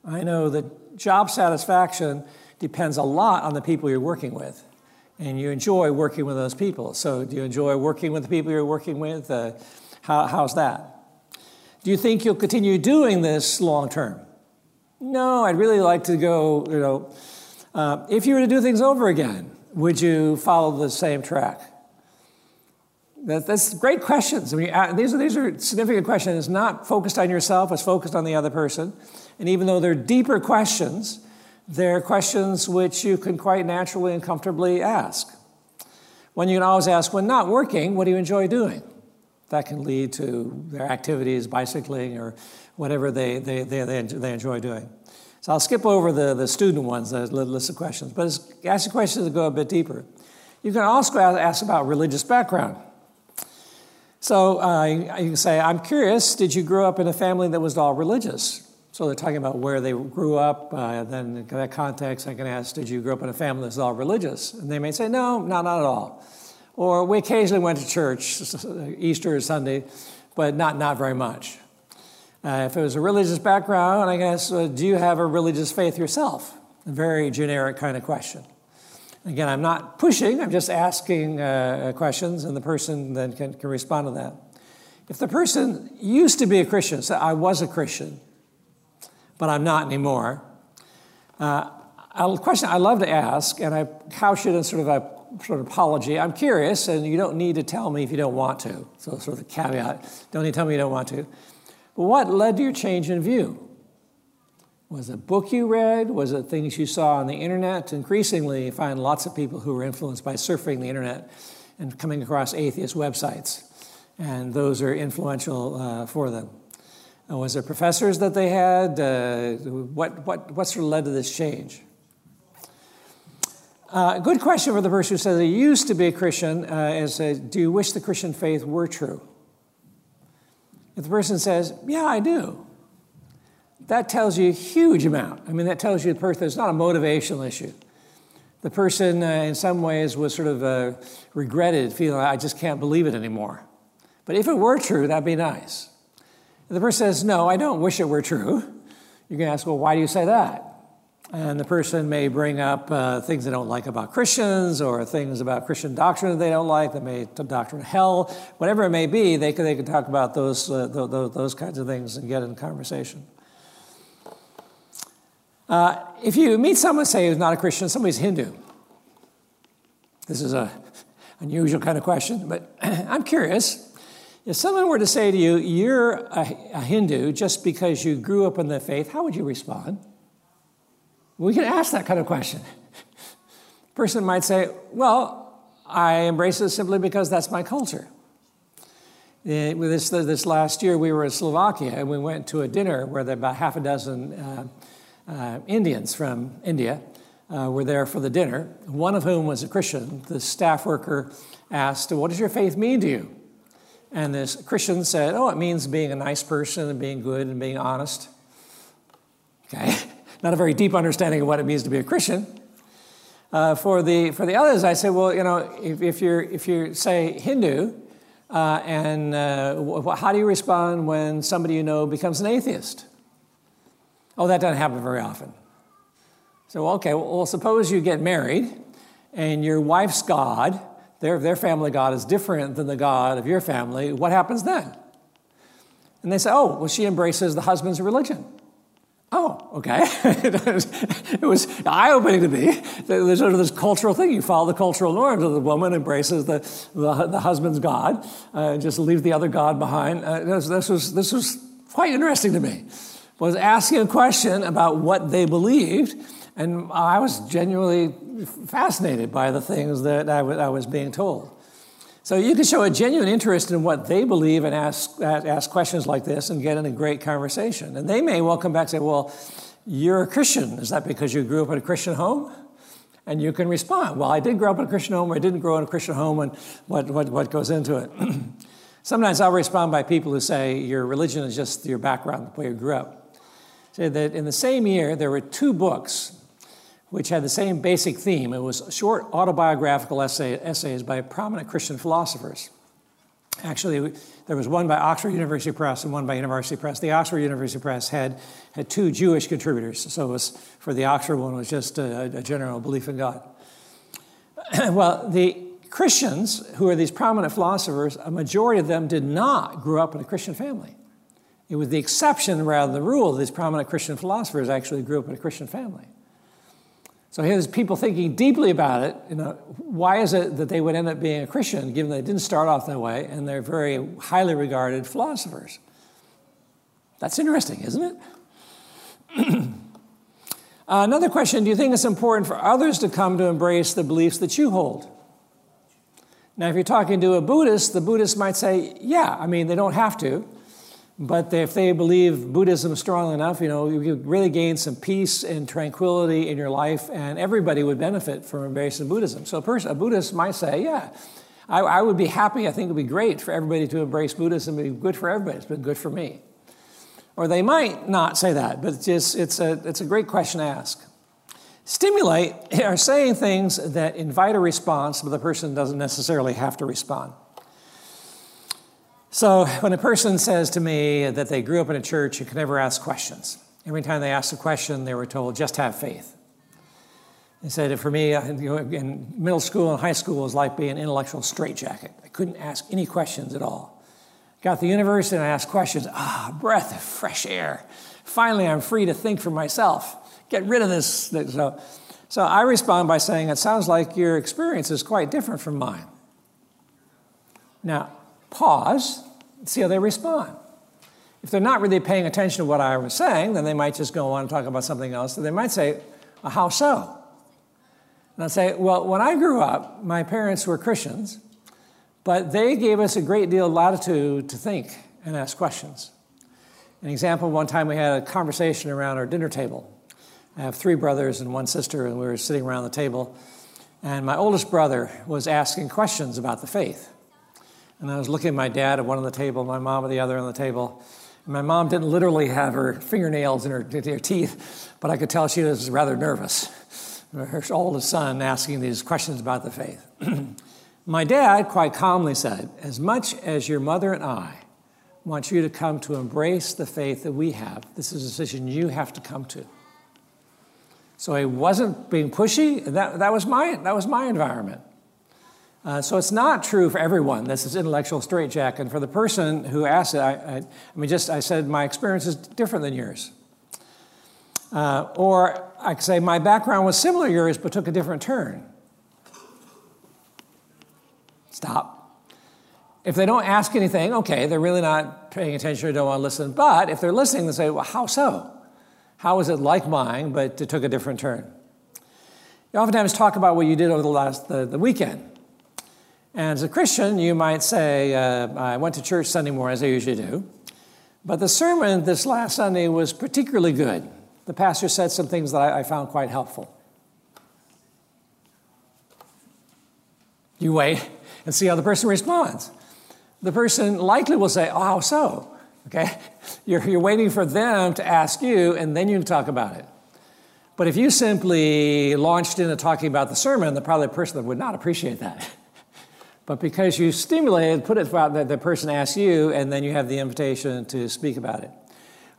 I know that job satisfaction depends a lot on the people you're working with. And you enjoy working with those people. So, do you enjoy working with the people you're working with? Uh, how, how's that? Do you think you'll continue doing this long term? No, I'd really like to go, you know, uh, if you were to do things over again, would you follow the same track? That, that's great questions. I mean, uh, these, are, these are significant questions. It's not focused on yourself, it's focused on the other person. And even though they're deeper questions, they're questions which you can quite naturally and comfortably ask. When you can always ask, when not working, what do you enjoy doing? That can lead to their activities, bicycling, or whatever they, they, they, they enjoy doing. So I'll skip over the, the student ones, the list of questions, but ask questions that go a bit deeper. You can also ask about religious background. So uh, you can say, I'm curious, did you grow up in a family that was all religious? So they're talking about where they grew up. Uh, then in that context, I can ask, did you grow up in a family that's all religious? And they may say, no, not, at all. Or we occasionally went to church, Easter or Sunday, but not, not very much. Uh, if it was a religious background, I guess, uh, do you have a religious faith yourself? A very generic kind of question. Again, I'm not pushing, I'm just asking uh, questions, and the person then can, can respond to that. If the person used to be a Christian, so I was a Christian, but I'm not anymore, uh, a question I love to ask, and I couch it in sort of a sort of apology. I'm curious, and you don't need to tell me if you don't want to. So, sort of the caveat don't need to tell me you don't want to. But what led to your change in view? Was it a book you read? Was it things you saw on the internet? Increasingly, you find lots of people who are influenced by surfing the internet and coming across atheist websites, and those are influential uh, for them. Uh, was it professors that they had? Uh, what, what, what sort of led to this change? Uh, good question for the person who says they used to be a Christian uh, is uh, Do you wish the Christian faith were true? If the person says, Yeah, I do, that tells you a huge amount. I mean, that tells you the person, it's not a motivational issue. The person, uh, in some ways, was sort of uh, regretted, feeling, I just can't believe it anymore. But if it were true, that'd be nice. The person says, No, I don't wish it were true, You can ask, Well, why do you say that? And the person may bring up uh, things they don't like about Christians or things about Christian doctrine that they don't like, they may doctrine hell, whatever it may be, they can, they can talk about those, uh, those, those kinds of things and get in conversation. Uh, if you meet someone, say, who's not a Christian, somebody's Hindu, this is an unusual kind of question, but (clears throat) I'm curious. If someone were to say to you, you're a, a Hindu just because you grew up in the faith, how would you respond? We can ask that kind of question. (laughs) Person might say, Well, I embrace it simply because that's my culture. Uh, this, this last year, we were in Slovakia and we went to a dinner where there about half a dozen uh, uh, Indians from India uh, were there for the dinner, one of whom was a Christian. The staff worker asked, What does your faith mean to you? And this Christian said, Oh, it means being a nice person and being good and being honest. Okay. (laughs) not a very deep understanding of what it means to be a Christian. Uh, for, the, for the others, I said, well, you know, if, if, you're, if you say Hindu, uh, and uh, how do you respond when somebody you know becomes an atheist? Oh, that doesn't happen very often. So, okay, well, suppose you get married and your wife's God, their, their family God, is different than the God of your family. What happens then? And they say, oh, well, she embraces the husband's religion. Oh, okay. (laughs) it was eye opening to me. There's sort of this cultural thing. You follow the cultural norms of the woman embraces the, the, the husband's God, uh, just leaves the other God behind. Uh, this, this, was, this was quite interesting to me. Was asking a question about what they believed, and I was genuinely fascinated by the things that I, w- I was being told. So you can show a genuine interest in what they believe and ask, ask questions like this and get in a great conversation. And they may well come back and say, Well, you're a Christian. Is that because you grew up in a Christian home? And you can respond, Well, I did grow up in a Christian home, or I didn't grow up in a Christian home, and what, what, what goes into it. (clears throat) Sometimes I'll respond by people who say, Your religion is just your background, the way you grew up. Say that in the same year, there were two books which had the same basic theme. It was short autobiographical essay, essays by prominent Christian philosophers. Actually, there was one by Oxford University Press and one by InterVarsity Press. The Oxford University Press had, had two Jewish contributors, so it was, for the Oxford one it was just a, a general belief in God. (clears throat) well, the Christians, who are these prominent philosophers, a majority of them did not grow up in a Christian family. It was the exception rather than the rule. These prominent Christian philosophers actually grew up in a Christian family. So here's people thinking deeply about it. You know, why is it that they would end up being a Christian, given they didn't start off that way, and they're very highly regarded philosophers? That's interesting, isn't it? (clears throat) uh, another question Do you think it's important for others to come to embrace the beliefs that you hold? Now, if you're talking to a Buddhist, the Buddhist might say, Yeah, I mean, they don't have to. But if they believe Buddhism strong enough, you know, you really gain some peace and tranquility in your life, and everybody would benefit from embracing Buddhism. So a, person, a Buddhist might say, yeah, I, I would be happy. I think it would be great for everybody to embrace Buddhism. It would be good for everybody. It's been good for me. Or they might not say that, but it's, just, it's, a, it's a great question to ask. Stimulate (laughs) are saying things that invite a response, but the person doesn't necessarily have to respond. So when a person says to me that they grew up in a church and could never ask questions, every time they asked a question, they were told, just have faith. They said, for me, you know, in middle school and high school, it was like being an intellectual straitjacket. I couldn't ask any questions at all. Got to the university and I asked questions. Ah, breath of fresh air. Finally, I'm free to think for myself. Get rid of this. So, so I respond by saying, It sounds like your experience is quite different from mine. Now, pause, see how they respond. If they're not really paying attention to what I was saying, then they might just go on and talk about something else. They might say, uh, How so? And I'd say, Well, when I grew up, my parents were Christians, but they gave us a great deal of latitude to think and ask questions. An example one time we had a conversation around our dinner table. I have three brothers and one sister, and we were sitting around the table. And my oldest brother was asking questions about the faith. And I was looking at my dad at one of the table, my mom at the other on the table. And my mom didn't literally have her fingernails in her, her teeth, but I could tell she was rather nervous. Her oldest son asking these questions about the faith. (clears throat) my dad quite calmly said, As much as your mother and I want you to come to embrace the faith that we have, this is a decision you have to come to. So he wasn't being pushy. That, that, was, my, that was my environment. Uh, so it's not true for everyone. This is intellectual straitjacket. And for the person who asked it, I, I, I mean, just I said my experience is different than yours. Uh, or I could say my background was similar to yours, but took a different turn. Stop. If they don't ask anything, okay, they're really not paying attention or don't want to listen. But if they're listening, they say, well, how so? How is it like mine, but it took a different turn? You oftentimes talk about what you did over the last the, the weekend. And as a Christian, you might say, uh, I went to church Sunday morning, as I usually do. But the sermon this last Sunday was particularly good. The pastor said some things that I, I found quite helpful. You wait and see how the person responds. The person likely will say, Oh, how so? Okay? (laughs) You're, you're waiting for them to ask you, and then you can talk about it. But if you simply launched into talking about the sermon, the probably person would not appreciate that. (laughs) But because you stimulated, put it about that the person asks you, and then you have the invitation to speak about it.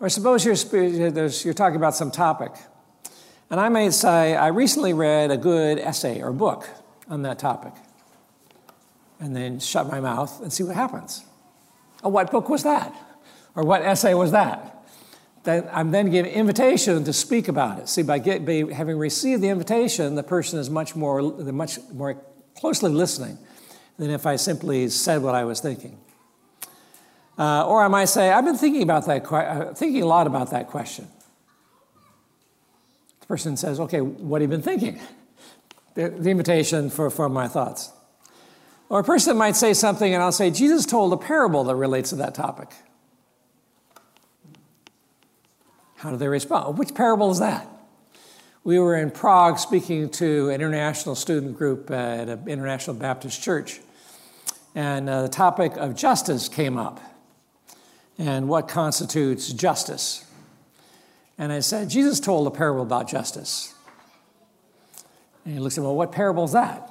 Or suppose you're, you're talking about some topic, and I may say, I recently read a good essay or book on that topic, and then shut my mouth and see what happens. Oh, what book was that? Or what essay was that? Then I'm then given invitation to speak about it. See, by, get, by having received the invitation, the person is much more, much more closely listening than if I simply said what I was thinking. Uh, or I might say, I've been thinking about that, uh, thinking a lot about that question. The person says, okay, what have you been thinking? (laughs) The, the invitation for, for my thoughts. Or a person might say something and I'll say, Jesus told a parable that relates to that topic. How do they respond? Which parable is that? We were in Prague speaking to an international student group at an International Baptist Church, and uh, the topic of justice came up and what constitutes justice. And I said, Jesus told a parable about justice. And he looks at, me, well, what parable is that?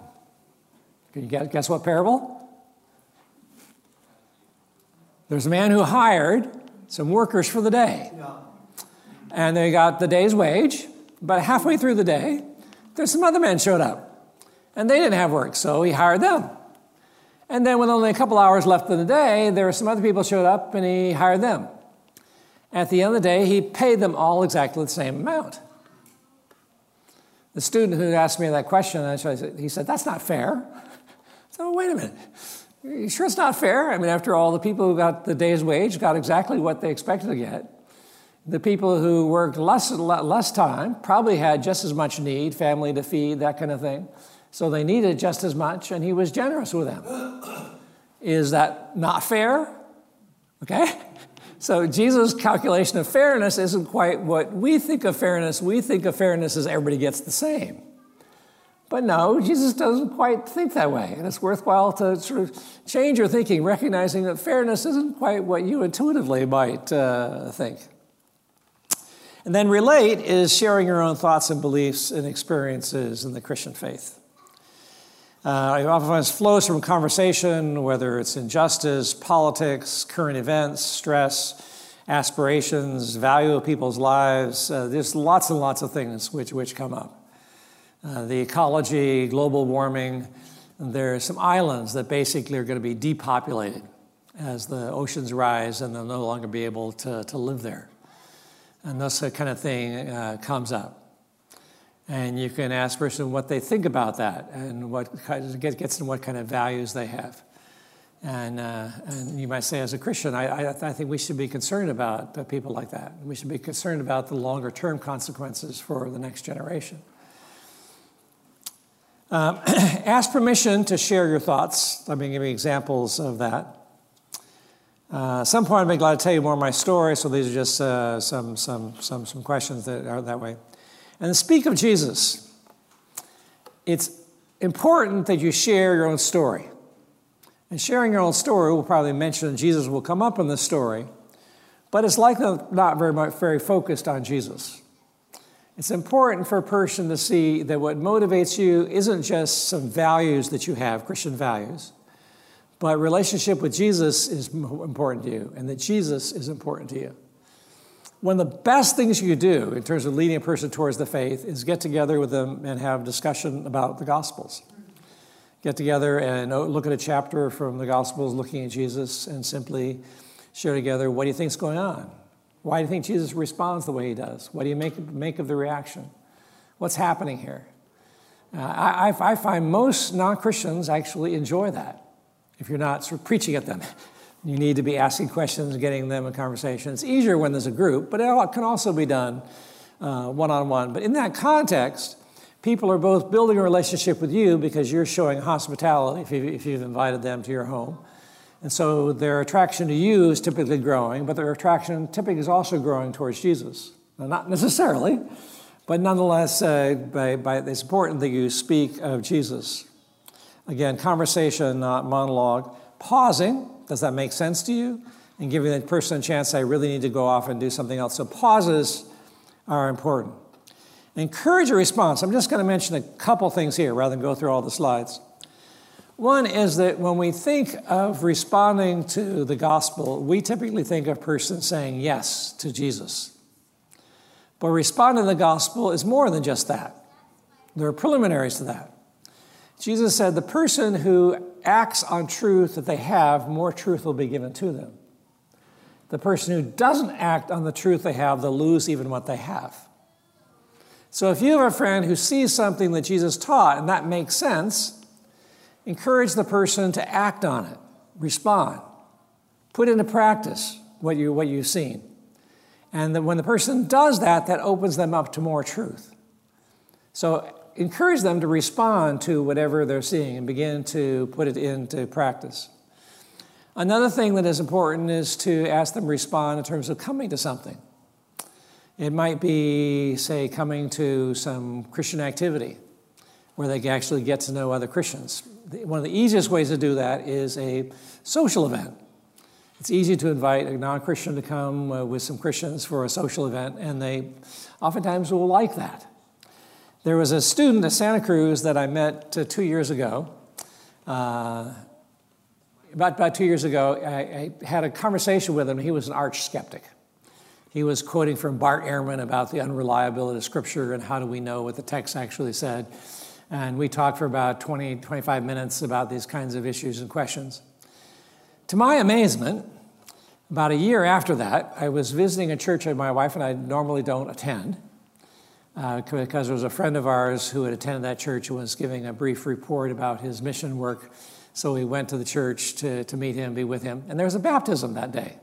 Can you guess what parable? There's a man who hired some workers for the day. Yeah. And they got the day's wage, but halfway through the day, there's some other men showed up. And they didn't have work, so he hired them. And then, with only a couple hours left in the day, there were some other people showed up and he hired them. At the end of the day, he paid them all exactly the same amount. The student who asked me that question, he said, That's not fair. (laughs) So, wait a minute. You sure it's not fair? I mean, after all, the people who got the day's wage got exactly what they expected to get. The people who worked less, less time probably had just as much need, family to feed, that kind of thing. So they needed just as much, and he was generous with them. Is that not fair? Okay? (laughs) So Jesus' calculation of fairness isn't quite what we think of fairness. We think of fairness as everybody gets the same. But no, Jesus doesn't quite think that way. And it's worthwhile to sort of change your thinking, recognizing that fairness isn't quite what you intuitively might uh, think. And then relate is sharing your own thoughts and beliefs and experiences in the Christian faith. Uh, it often flows from conversation, whether it's injustice, politics, current events, stress, aspirations, value of people's lives. Uh, there's lots and lots of things which, which come up. Uh, the ecology, global warming. There are some islands that basically are going to be depopulated as the oceans rise and they'll no longer be able to, to live there. And this kind of thing uh, comes up. And you can ask a person what they think about that and what gets into what kind of values they have. And, uh, and you might say, as a Christian, I, I, I, think we should be concerned about people like that. We should be concerned about the longer term consequences for the next generation. Um, (clears throat) ask permission to share your thoughts. Let me give you examples of that. Uh, at some point, I'd be glad to tell you more of my story, so these are just uh, some, some, some, some questions that are that way. And speak of Jesus. It's important that you share your own story. And sharing your own story we'll probably mention Jesus will come up in the story, but it's likely not very much very focused on Jesus. It's important for a person to see that what motivates you isn't just some values that you have, Christian values, but relationship with Jesus is important to you, and that Jesus is important to you. One of the best things you do in terms of leading a person towards the faith is get together with them and have a discussion about the Gospels. Get together and look at a chapter from the Gospels looking at Jesus and simply share together what do you think is going on? Why do you think Jesus responds the way he does? What do you make, make of the reaction? What's happening here? Uh, I, I find most non Christians actually enjoy that if you're not sort of preaching at them. You need to be asking questions, getting them in conversation. It's easier when there's a group, but it can also be done one on one. But in that context, people are both building a relationship with you because you're showing hospitality if, you, if you've invited them to your home. And so their attraction to you is typically growing, but their attraction typically is also growing towards Jesus. Now, not necessarily, but nonetheless, uh, by, by, it's important that you speak of Jesus. Again, conversation, not monologue. Pausing, does that make sense to you? And giving the person a chance, I really need to go off and do something else. So pauses are important. Encourage a response. I'm just going to mention a couple things here rather than go through all the slides. One is that when we think of responding to the gospel, we typically think of a person saying yes to Jesus. But responding to the gospel is more than just that. There are preliminaries to that. Jesus said, The person who acts on truth that they have, more truth will be given to them. The person who doesn't act on the truth they have, they'll lose even what they have. So if you have a friend who sees something that Jesus taught and that makes sense, encourage the person to act on it, respond, put into practice what, you, what you've seen. And when the person does that, that opens them up to more truth. So encourage them to respond to whatever they're seeing and begin to put it into practice. Another thing that is important is to ask them to respond in terms of coming to something. It might be, say, coming to some Christian activity where they can actually get to know other Christians. One of the easiest ways to do that is a social event. It's easy to invite a non Christian to come uh, with some Christians for a social event, and they oftentimes will like that. There was a student at Santa Cruz that I met uh, two years ago. Uh, about, about two years ago, I, I, had a conversation with him. He was an arch skeptic. He was quoting from Bart Ehrman about the unreliability of Scripture and how do we know what the text actually said. And we talked for about 20, 25 minutes about these kinds of issues and questions. To my amazement, about a year after that, I was visiting a church that my wife and I normally don't attend uh, because there was a friend of ours who had attended that church and was giving a brief report about his mission work. So we went to the church to, to meet him, be with him. And there was a baptism that day.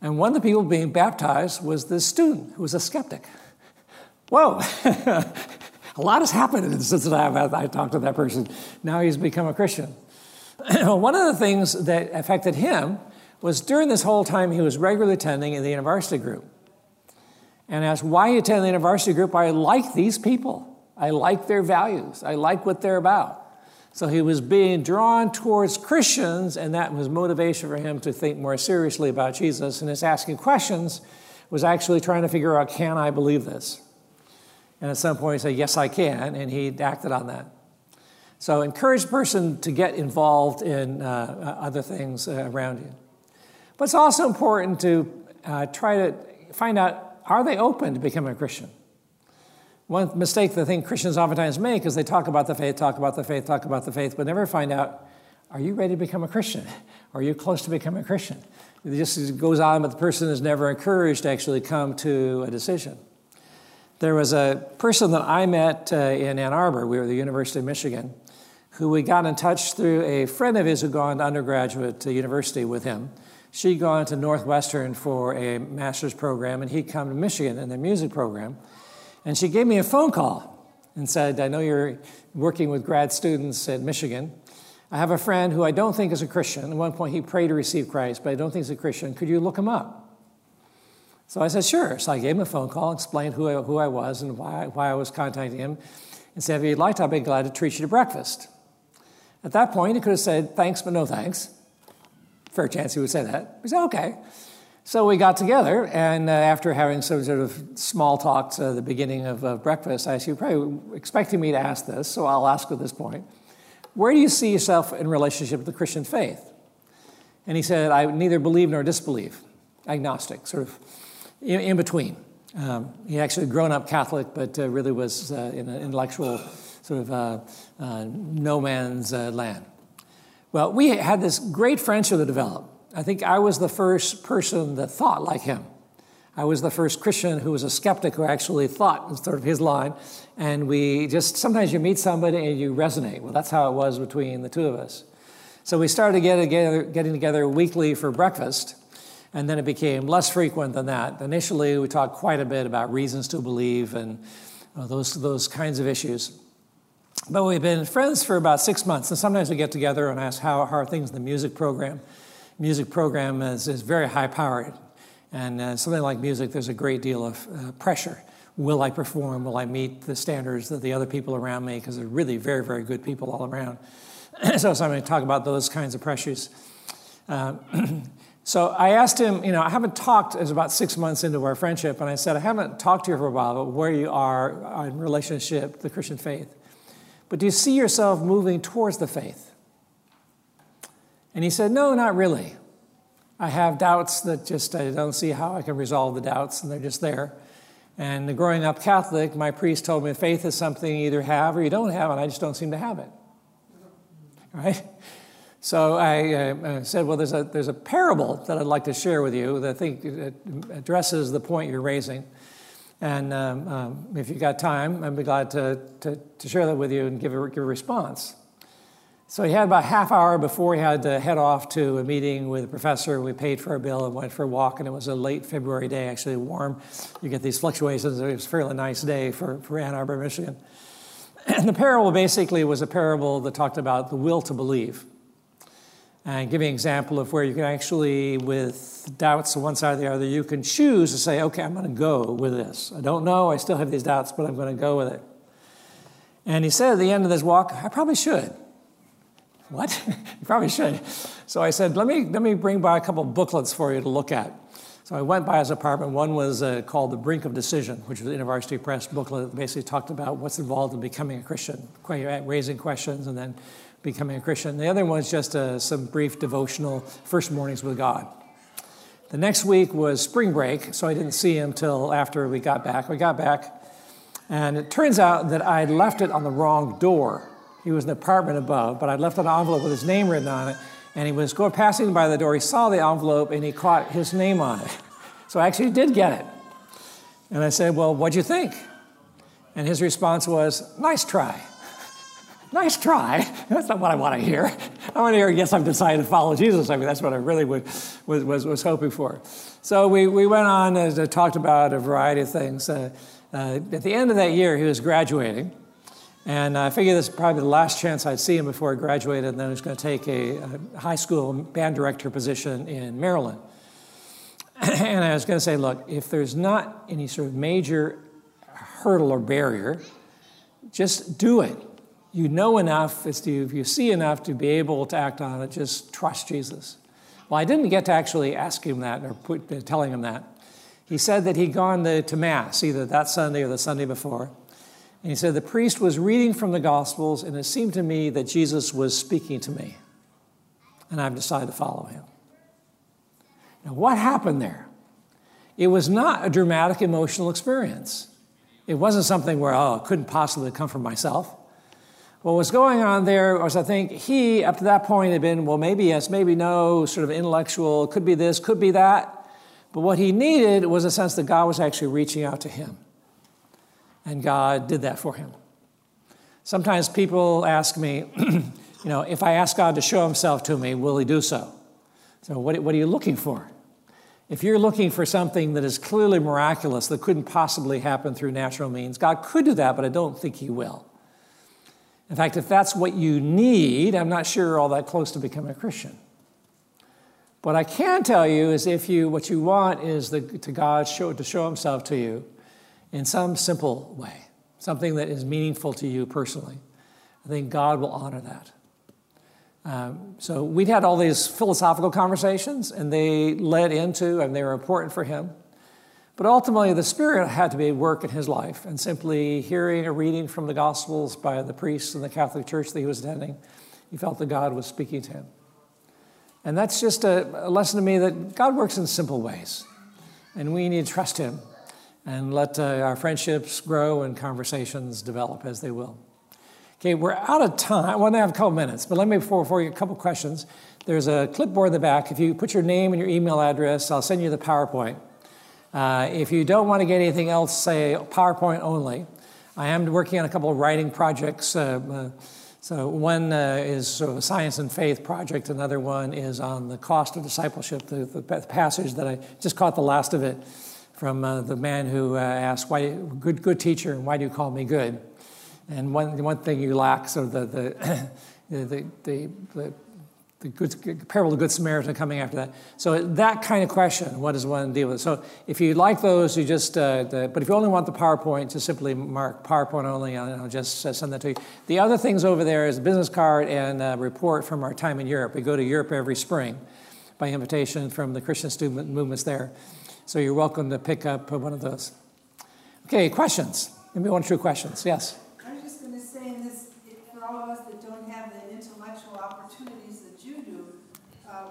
And one of the people being baptized was this student who was a skeptic. Whoa, (laughs) a lot has happened since I talked to that person. Now he's become a Christian. (clears throat) one of the things that affected him was during this whole time he was regularly attending in the university group and asked, Why you attend the university group? I like these people. I like their values. I like what they're about. So he was being drawn towards Christians, and that was motivation for him to think more seriously about Jesus. And his asking questions was actually trying to figure out, Can I believe this? And at some point he said, Yes, I can. And he acted on that. So encourage person to get involved in uh, other things uh, around you. But it's also important to uh, try to find out are they open to becoming a Christian? One mistake the thing Christians oftentimes make is they talk about the faith, talk about the faith, talk about the faith, but never find out are you ready to become a Christian? Are you close to becoming a Christian? It just goes on, but the person is never encouraged to actually come to a decision. There was a person that I met uh, in Ann Arbor, we were at the University of Michigan, who we got in touch through a friend of his who'd gone to undergraduate university with him. She'd gone to Northwestern for a master's program, and he'd come to Michigan in their music program. And she gave me a phone call and said, I know you're working with grad students at Michigan. I have a friend who I don't think is a Christian. At one point, he prayed to receive Christ, but I don't think he's a Christian. Could you look him up? So I said, sure. So I gave him a phone call, explained who I, who I was and why, why I was contacting him, and said, if you'd like, I'd be glad to treat you to breakfast. At that point, he could have said, thanks, but no thanks. Fair chance he would say that. We said, okay. So we got together, and uh, after having some sort of small talks the beginning of uh, breakfast, I said, You're probably expecting me to ask this, so I'll ask at this point. Where do you see yourself in relationship to the Christian faith? And he said, I neither believe nor disbelieve, agnostic, sort of in, in between. Um, he actually grown up Catholic, but uh, really was uh, in an intellectual sort of uh, uh no man's land. Well, we had this great friendship that developed. I think I was the first person that thought like him. I was the first Christian who was a skeptic who actually thought in sort of his line. And we just, sometimes you meet somebody and you resonate. Well, that's how it was between the two of us. So we started getting together, getting together weekly for breakfast. And then it became less frequent than that. Initially, we talked quite a bit about reasons to believe and those, those kinds of issues. But we've been friends for about six months, and sometimes we get together and ask how, how are things in the music program. Music program is, is very high powered, and uh, something like music, there's a great deal of uh, pressure. Will I perform? Will I meet the standards that the other people around me? Because they're really very, very good people all around. (clears throat) so, so I'm going to talk about those kinds of pressures. Uh, (clears throat) so I asked him, you know, I haven't talked, it's about six months into our friendship, and I said, I haven't talked to you for a while about where you are in relationship to the Christian faith. But do you see yourself moving towards the faith? And he said, No, not really. I have doubts that just I don't see how I can resolve the doubts, and they're just there. And growing up Catholic, my priest told me faith is something you either have or you don't have, and I just don't seem to have it. Right? So I uh, said, Well, there's a, there's a parable that I'd like to share with you that I think addresses the point you're raising. And um, um, if you've got time, I'd be glad to, to, to, share that with you and give a, give a response. So he had about half hour before he had to head off to a meeting with a professor. We paid for a bill and went for a walk, and it was a late February day, actually warm. You get these fluctuations. It was a fairly nice day for, for Ann Arbor, Michigan. (clears throat) And the parable basically was a parable that talked about the will to believe and give you an example of where you can actually, with doubts on one side or the other, you can choose to say, okay, I'm going to go with this. I don't know, I still have these doubts, but I'm going to go with it. And he said at the end of this walk, I probably should. What? (laughs) you probably should. So I said, let me, let me bring by a couple booklets for you to look at. So I went by his apartment. One was uh, called The Brink of Decision, which was an InterVarsity Press booklet that basically talked about what's involved in becoming a Christian, raising questions, and then becoming a Christian. The other one was just uh, some brief devotional first mornings with God. The next week was spring break, so I didn't see him till after we got back. We got back, and it turns out that I'd left it on the wrong door. He was in the apartment above, but I'd left an envelope with his name written on it, and he was going passing by the door. He saw the envelope and he caught his name on it. (laughs) So I actually did get it. And I said, Well, what'd you think? And his response was, Nice try nice try. That's not what I want to hear. I want to hear, yes, I've decided to follow Jesus. I mean, that's what I really would, was, was, was hoping for. So we, we went on and talked about a variety of things. Uh, uh, at the end of that year, he was graduating. And I figured this was probably the last chance I'd see him before he graduated, and then he was going to take a, a high school band director position in Maryland. (clears throat) and I was going to say, look, if there's not any sort of major hurdle or barrier, just do it you know enough, if you see enough to be able to act on it, just trust Jesus. Well, I didn't get to actually ask him that or put, uh, telling him that. He said that he'd gone to, to Mass either that Sunday or the Sunday before. And he said, The priest was reading from the Gospels, and it seemed to me that Jesus was speaking to me. And I've decided to follow him. Now, what happened there? It was not a dramatic emotional experience. It wasn't something where, oh, it couldn't possibly come from myself. What was going on there was, I think, he, up to that point, had been, well, maybe yes, maybe no, sort of intellectual, could be this, could be that. But what he needed was a sense that God was actually reaching out to him. And God did that for him. Sometimes people ask me, (clears throat) you know, if I ask God to show himself to me, will he do so? So, what, what are you looking for? If you're looking for something that is clearly miraculous that couldn't possibly happen through natural means, God could do that, but I don't think He will. In fact, if that's what you need, I'm not sure you're all that close to becoming a Christian. What I can tell you is if you what you want is the, to God show, to show Himself to you in some simple way, something that is meaningful to you personally, I think God will honor that. Um, so we'd had all these philosophical conversations, and they led into, and they were important for him. But ultimately, the Spirit had to be at work in his life, and simply hearing a reading from the Gospels by the priests in the Catholic Church that he was attending, he felt that God was speaking to him. And that's just a, lesson to me that God works in simple ways, and we need to trust him and let uh, our friendships grow and conversations develop as they will. Okay, we're out of time. I have a couple minutes, but let me, before, before you, a couple questions. There's a clipboard in the back. If you put your name and your email address, I'll send you the PowerPoint. Uh, if you don't want to get anything else, say PowerPoint only. I am working on a couple of writing projects. Uh, uh, so one uh, is sort of a science and faith project. Another one is on the cost of discipleship, the, the passage that I just caught the last of it from the man who asked, "Why, good, good teacher, why do you call me good?" And one, one thing you lack, so the, the, (coughs) the, the, the, the good, parable of the Good Samaritan coming after that. So that kind of question, what does one deal with? So if you like those, you just, uh, the, but if you only want the PowerPoint, just simply mark PowerPoint only, and I'll just uh, send that to you. The other things over there is a business card and a report from our time in Europe. We go to Europe every spring by invitation from the Christian student movements there. So you're welcome to pick up one of those. Okay, questions? Maybe one or two questions. Yes?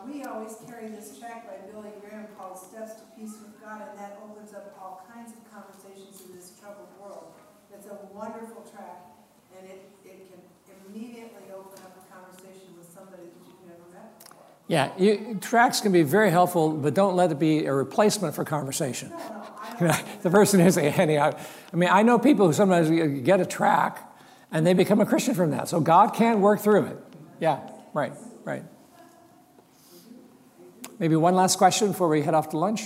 We always carry this track by Billy Graham called Steps to Peace with God, and that opens up all kinds of conversations in this troubled world. It's a wonderful track, and it, it can immediately open up a conversation with somebody that you've never met before. Yeah, you, tracks can be very helpful, but don't let it be a replacement for conversation. No, no, (laughs) the person is Andy. I, I mean, I know people who sometimes get a track and they become a Christian from that. So God can work through it. Yeah, right, right. Maybe one last question before we head off to lunch.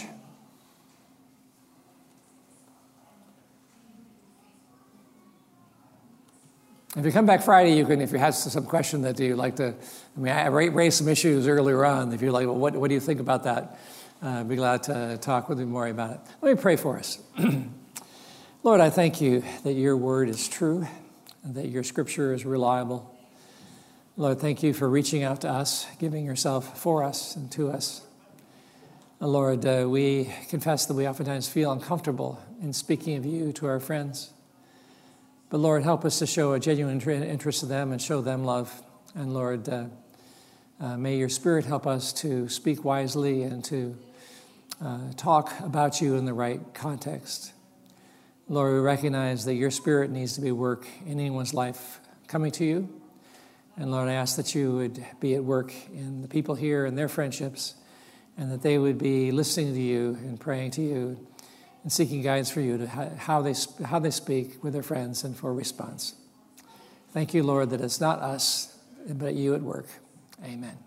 If you come back Friday, you can, if you have some question that you'd like to, I mean, I raised some issues earlier on. If you're like, well, what, what do you think about that? Uh, I'd be glad to talk with you more about it. Let me pray for us. (clears throat) Lord, I thank you that your word is true that your scripture is reliable. Lord, thank you for reaching out to us, giving yourself for us and to us. Lord, uh, we confess that we oftentimes feel uncomfortable in speaking of you to our friends. But Lord, help us to show a genuine interest to them and show them love. And Lord, uh, uh, may your Spirit help us to speak wisely and to uh, talk about you in the right context. Lord, we recognize that your Spirit needs to be work in anyone's life coming to you. And Lord, I ask that you would be at work in the people here and their friendships and that they would be listening to you and praying to you and seeking guidance for you to how they, how they speak with their friends and for response. Thank you, Lord, that it's not us, but you at work. Amen.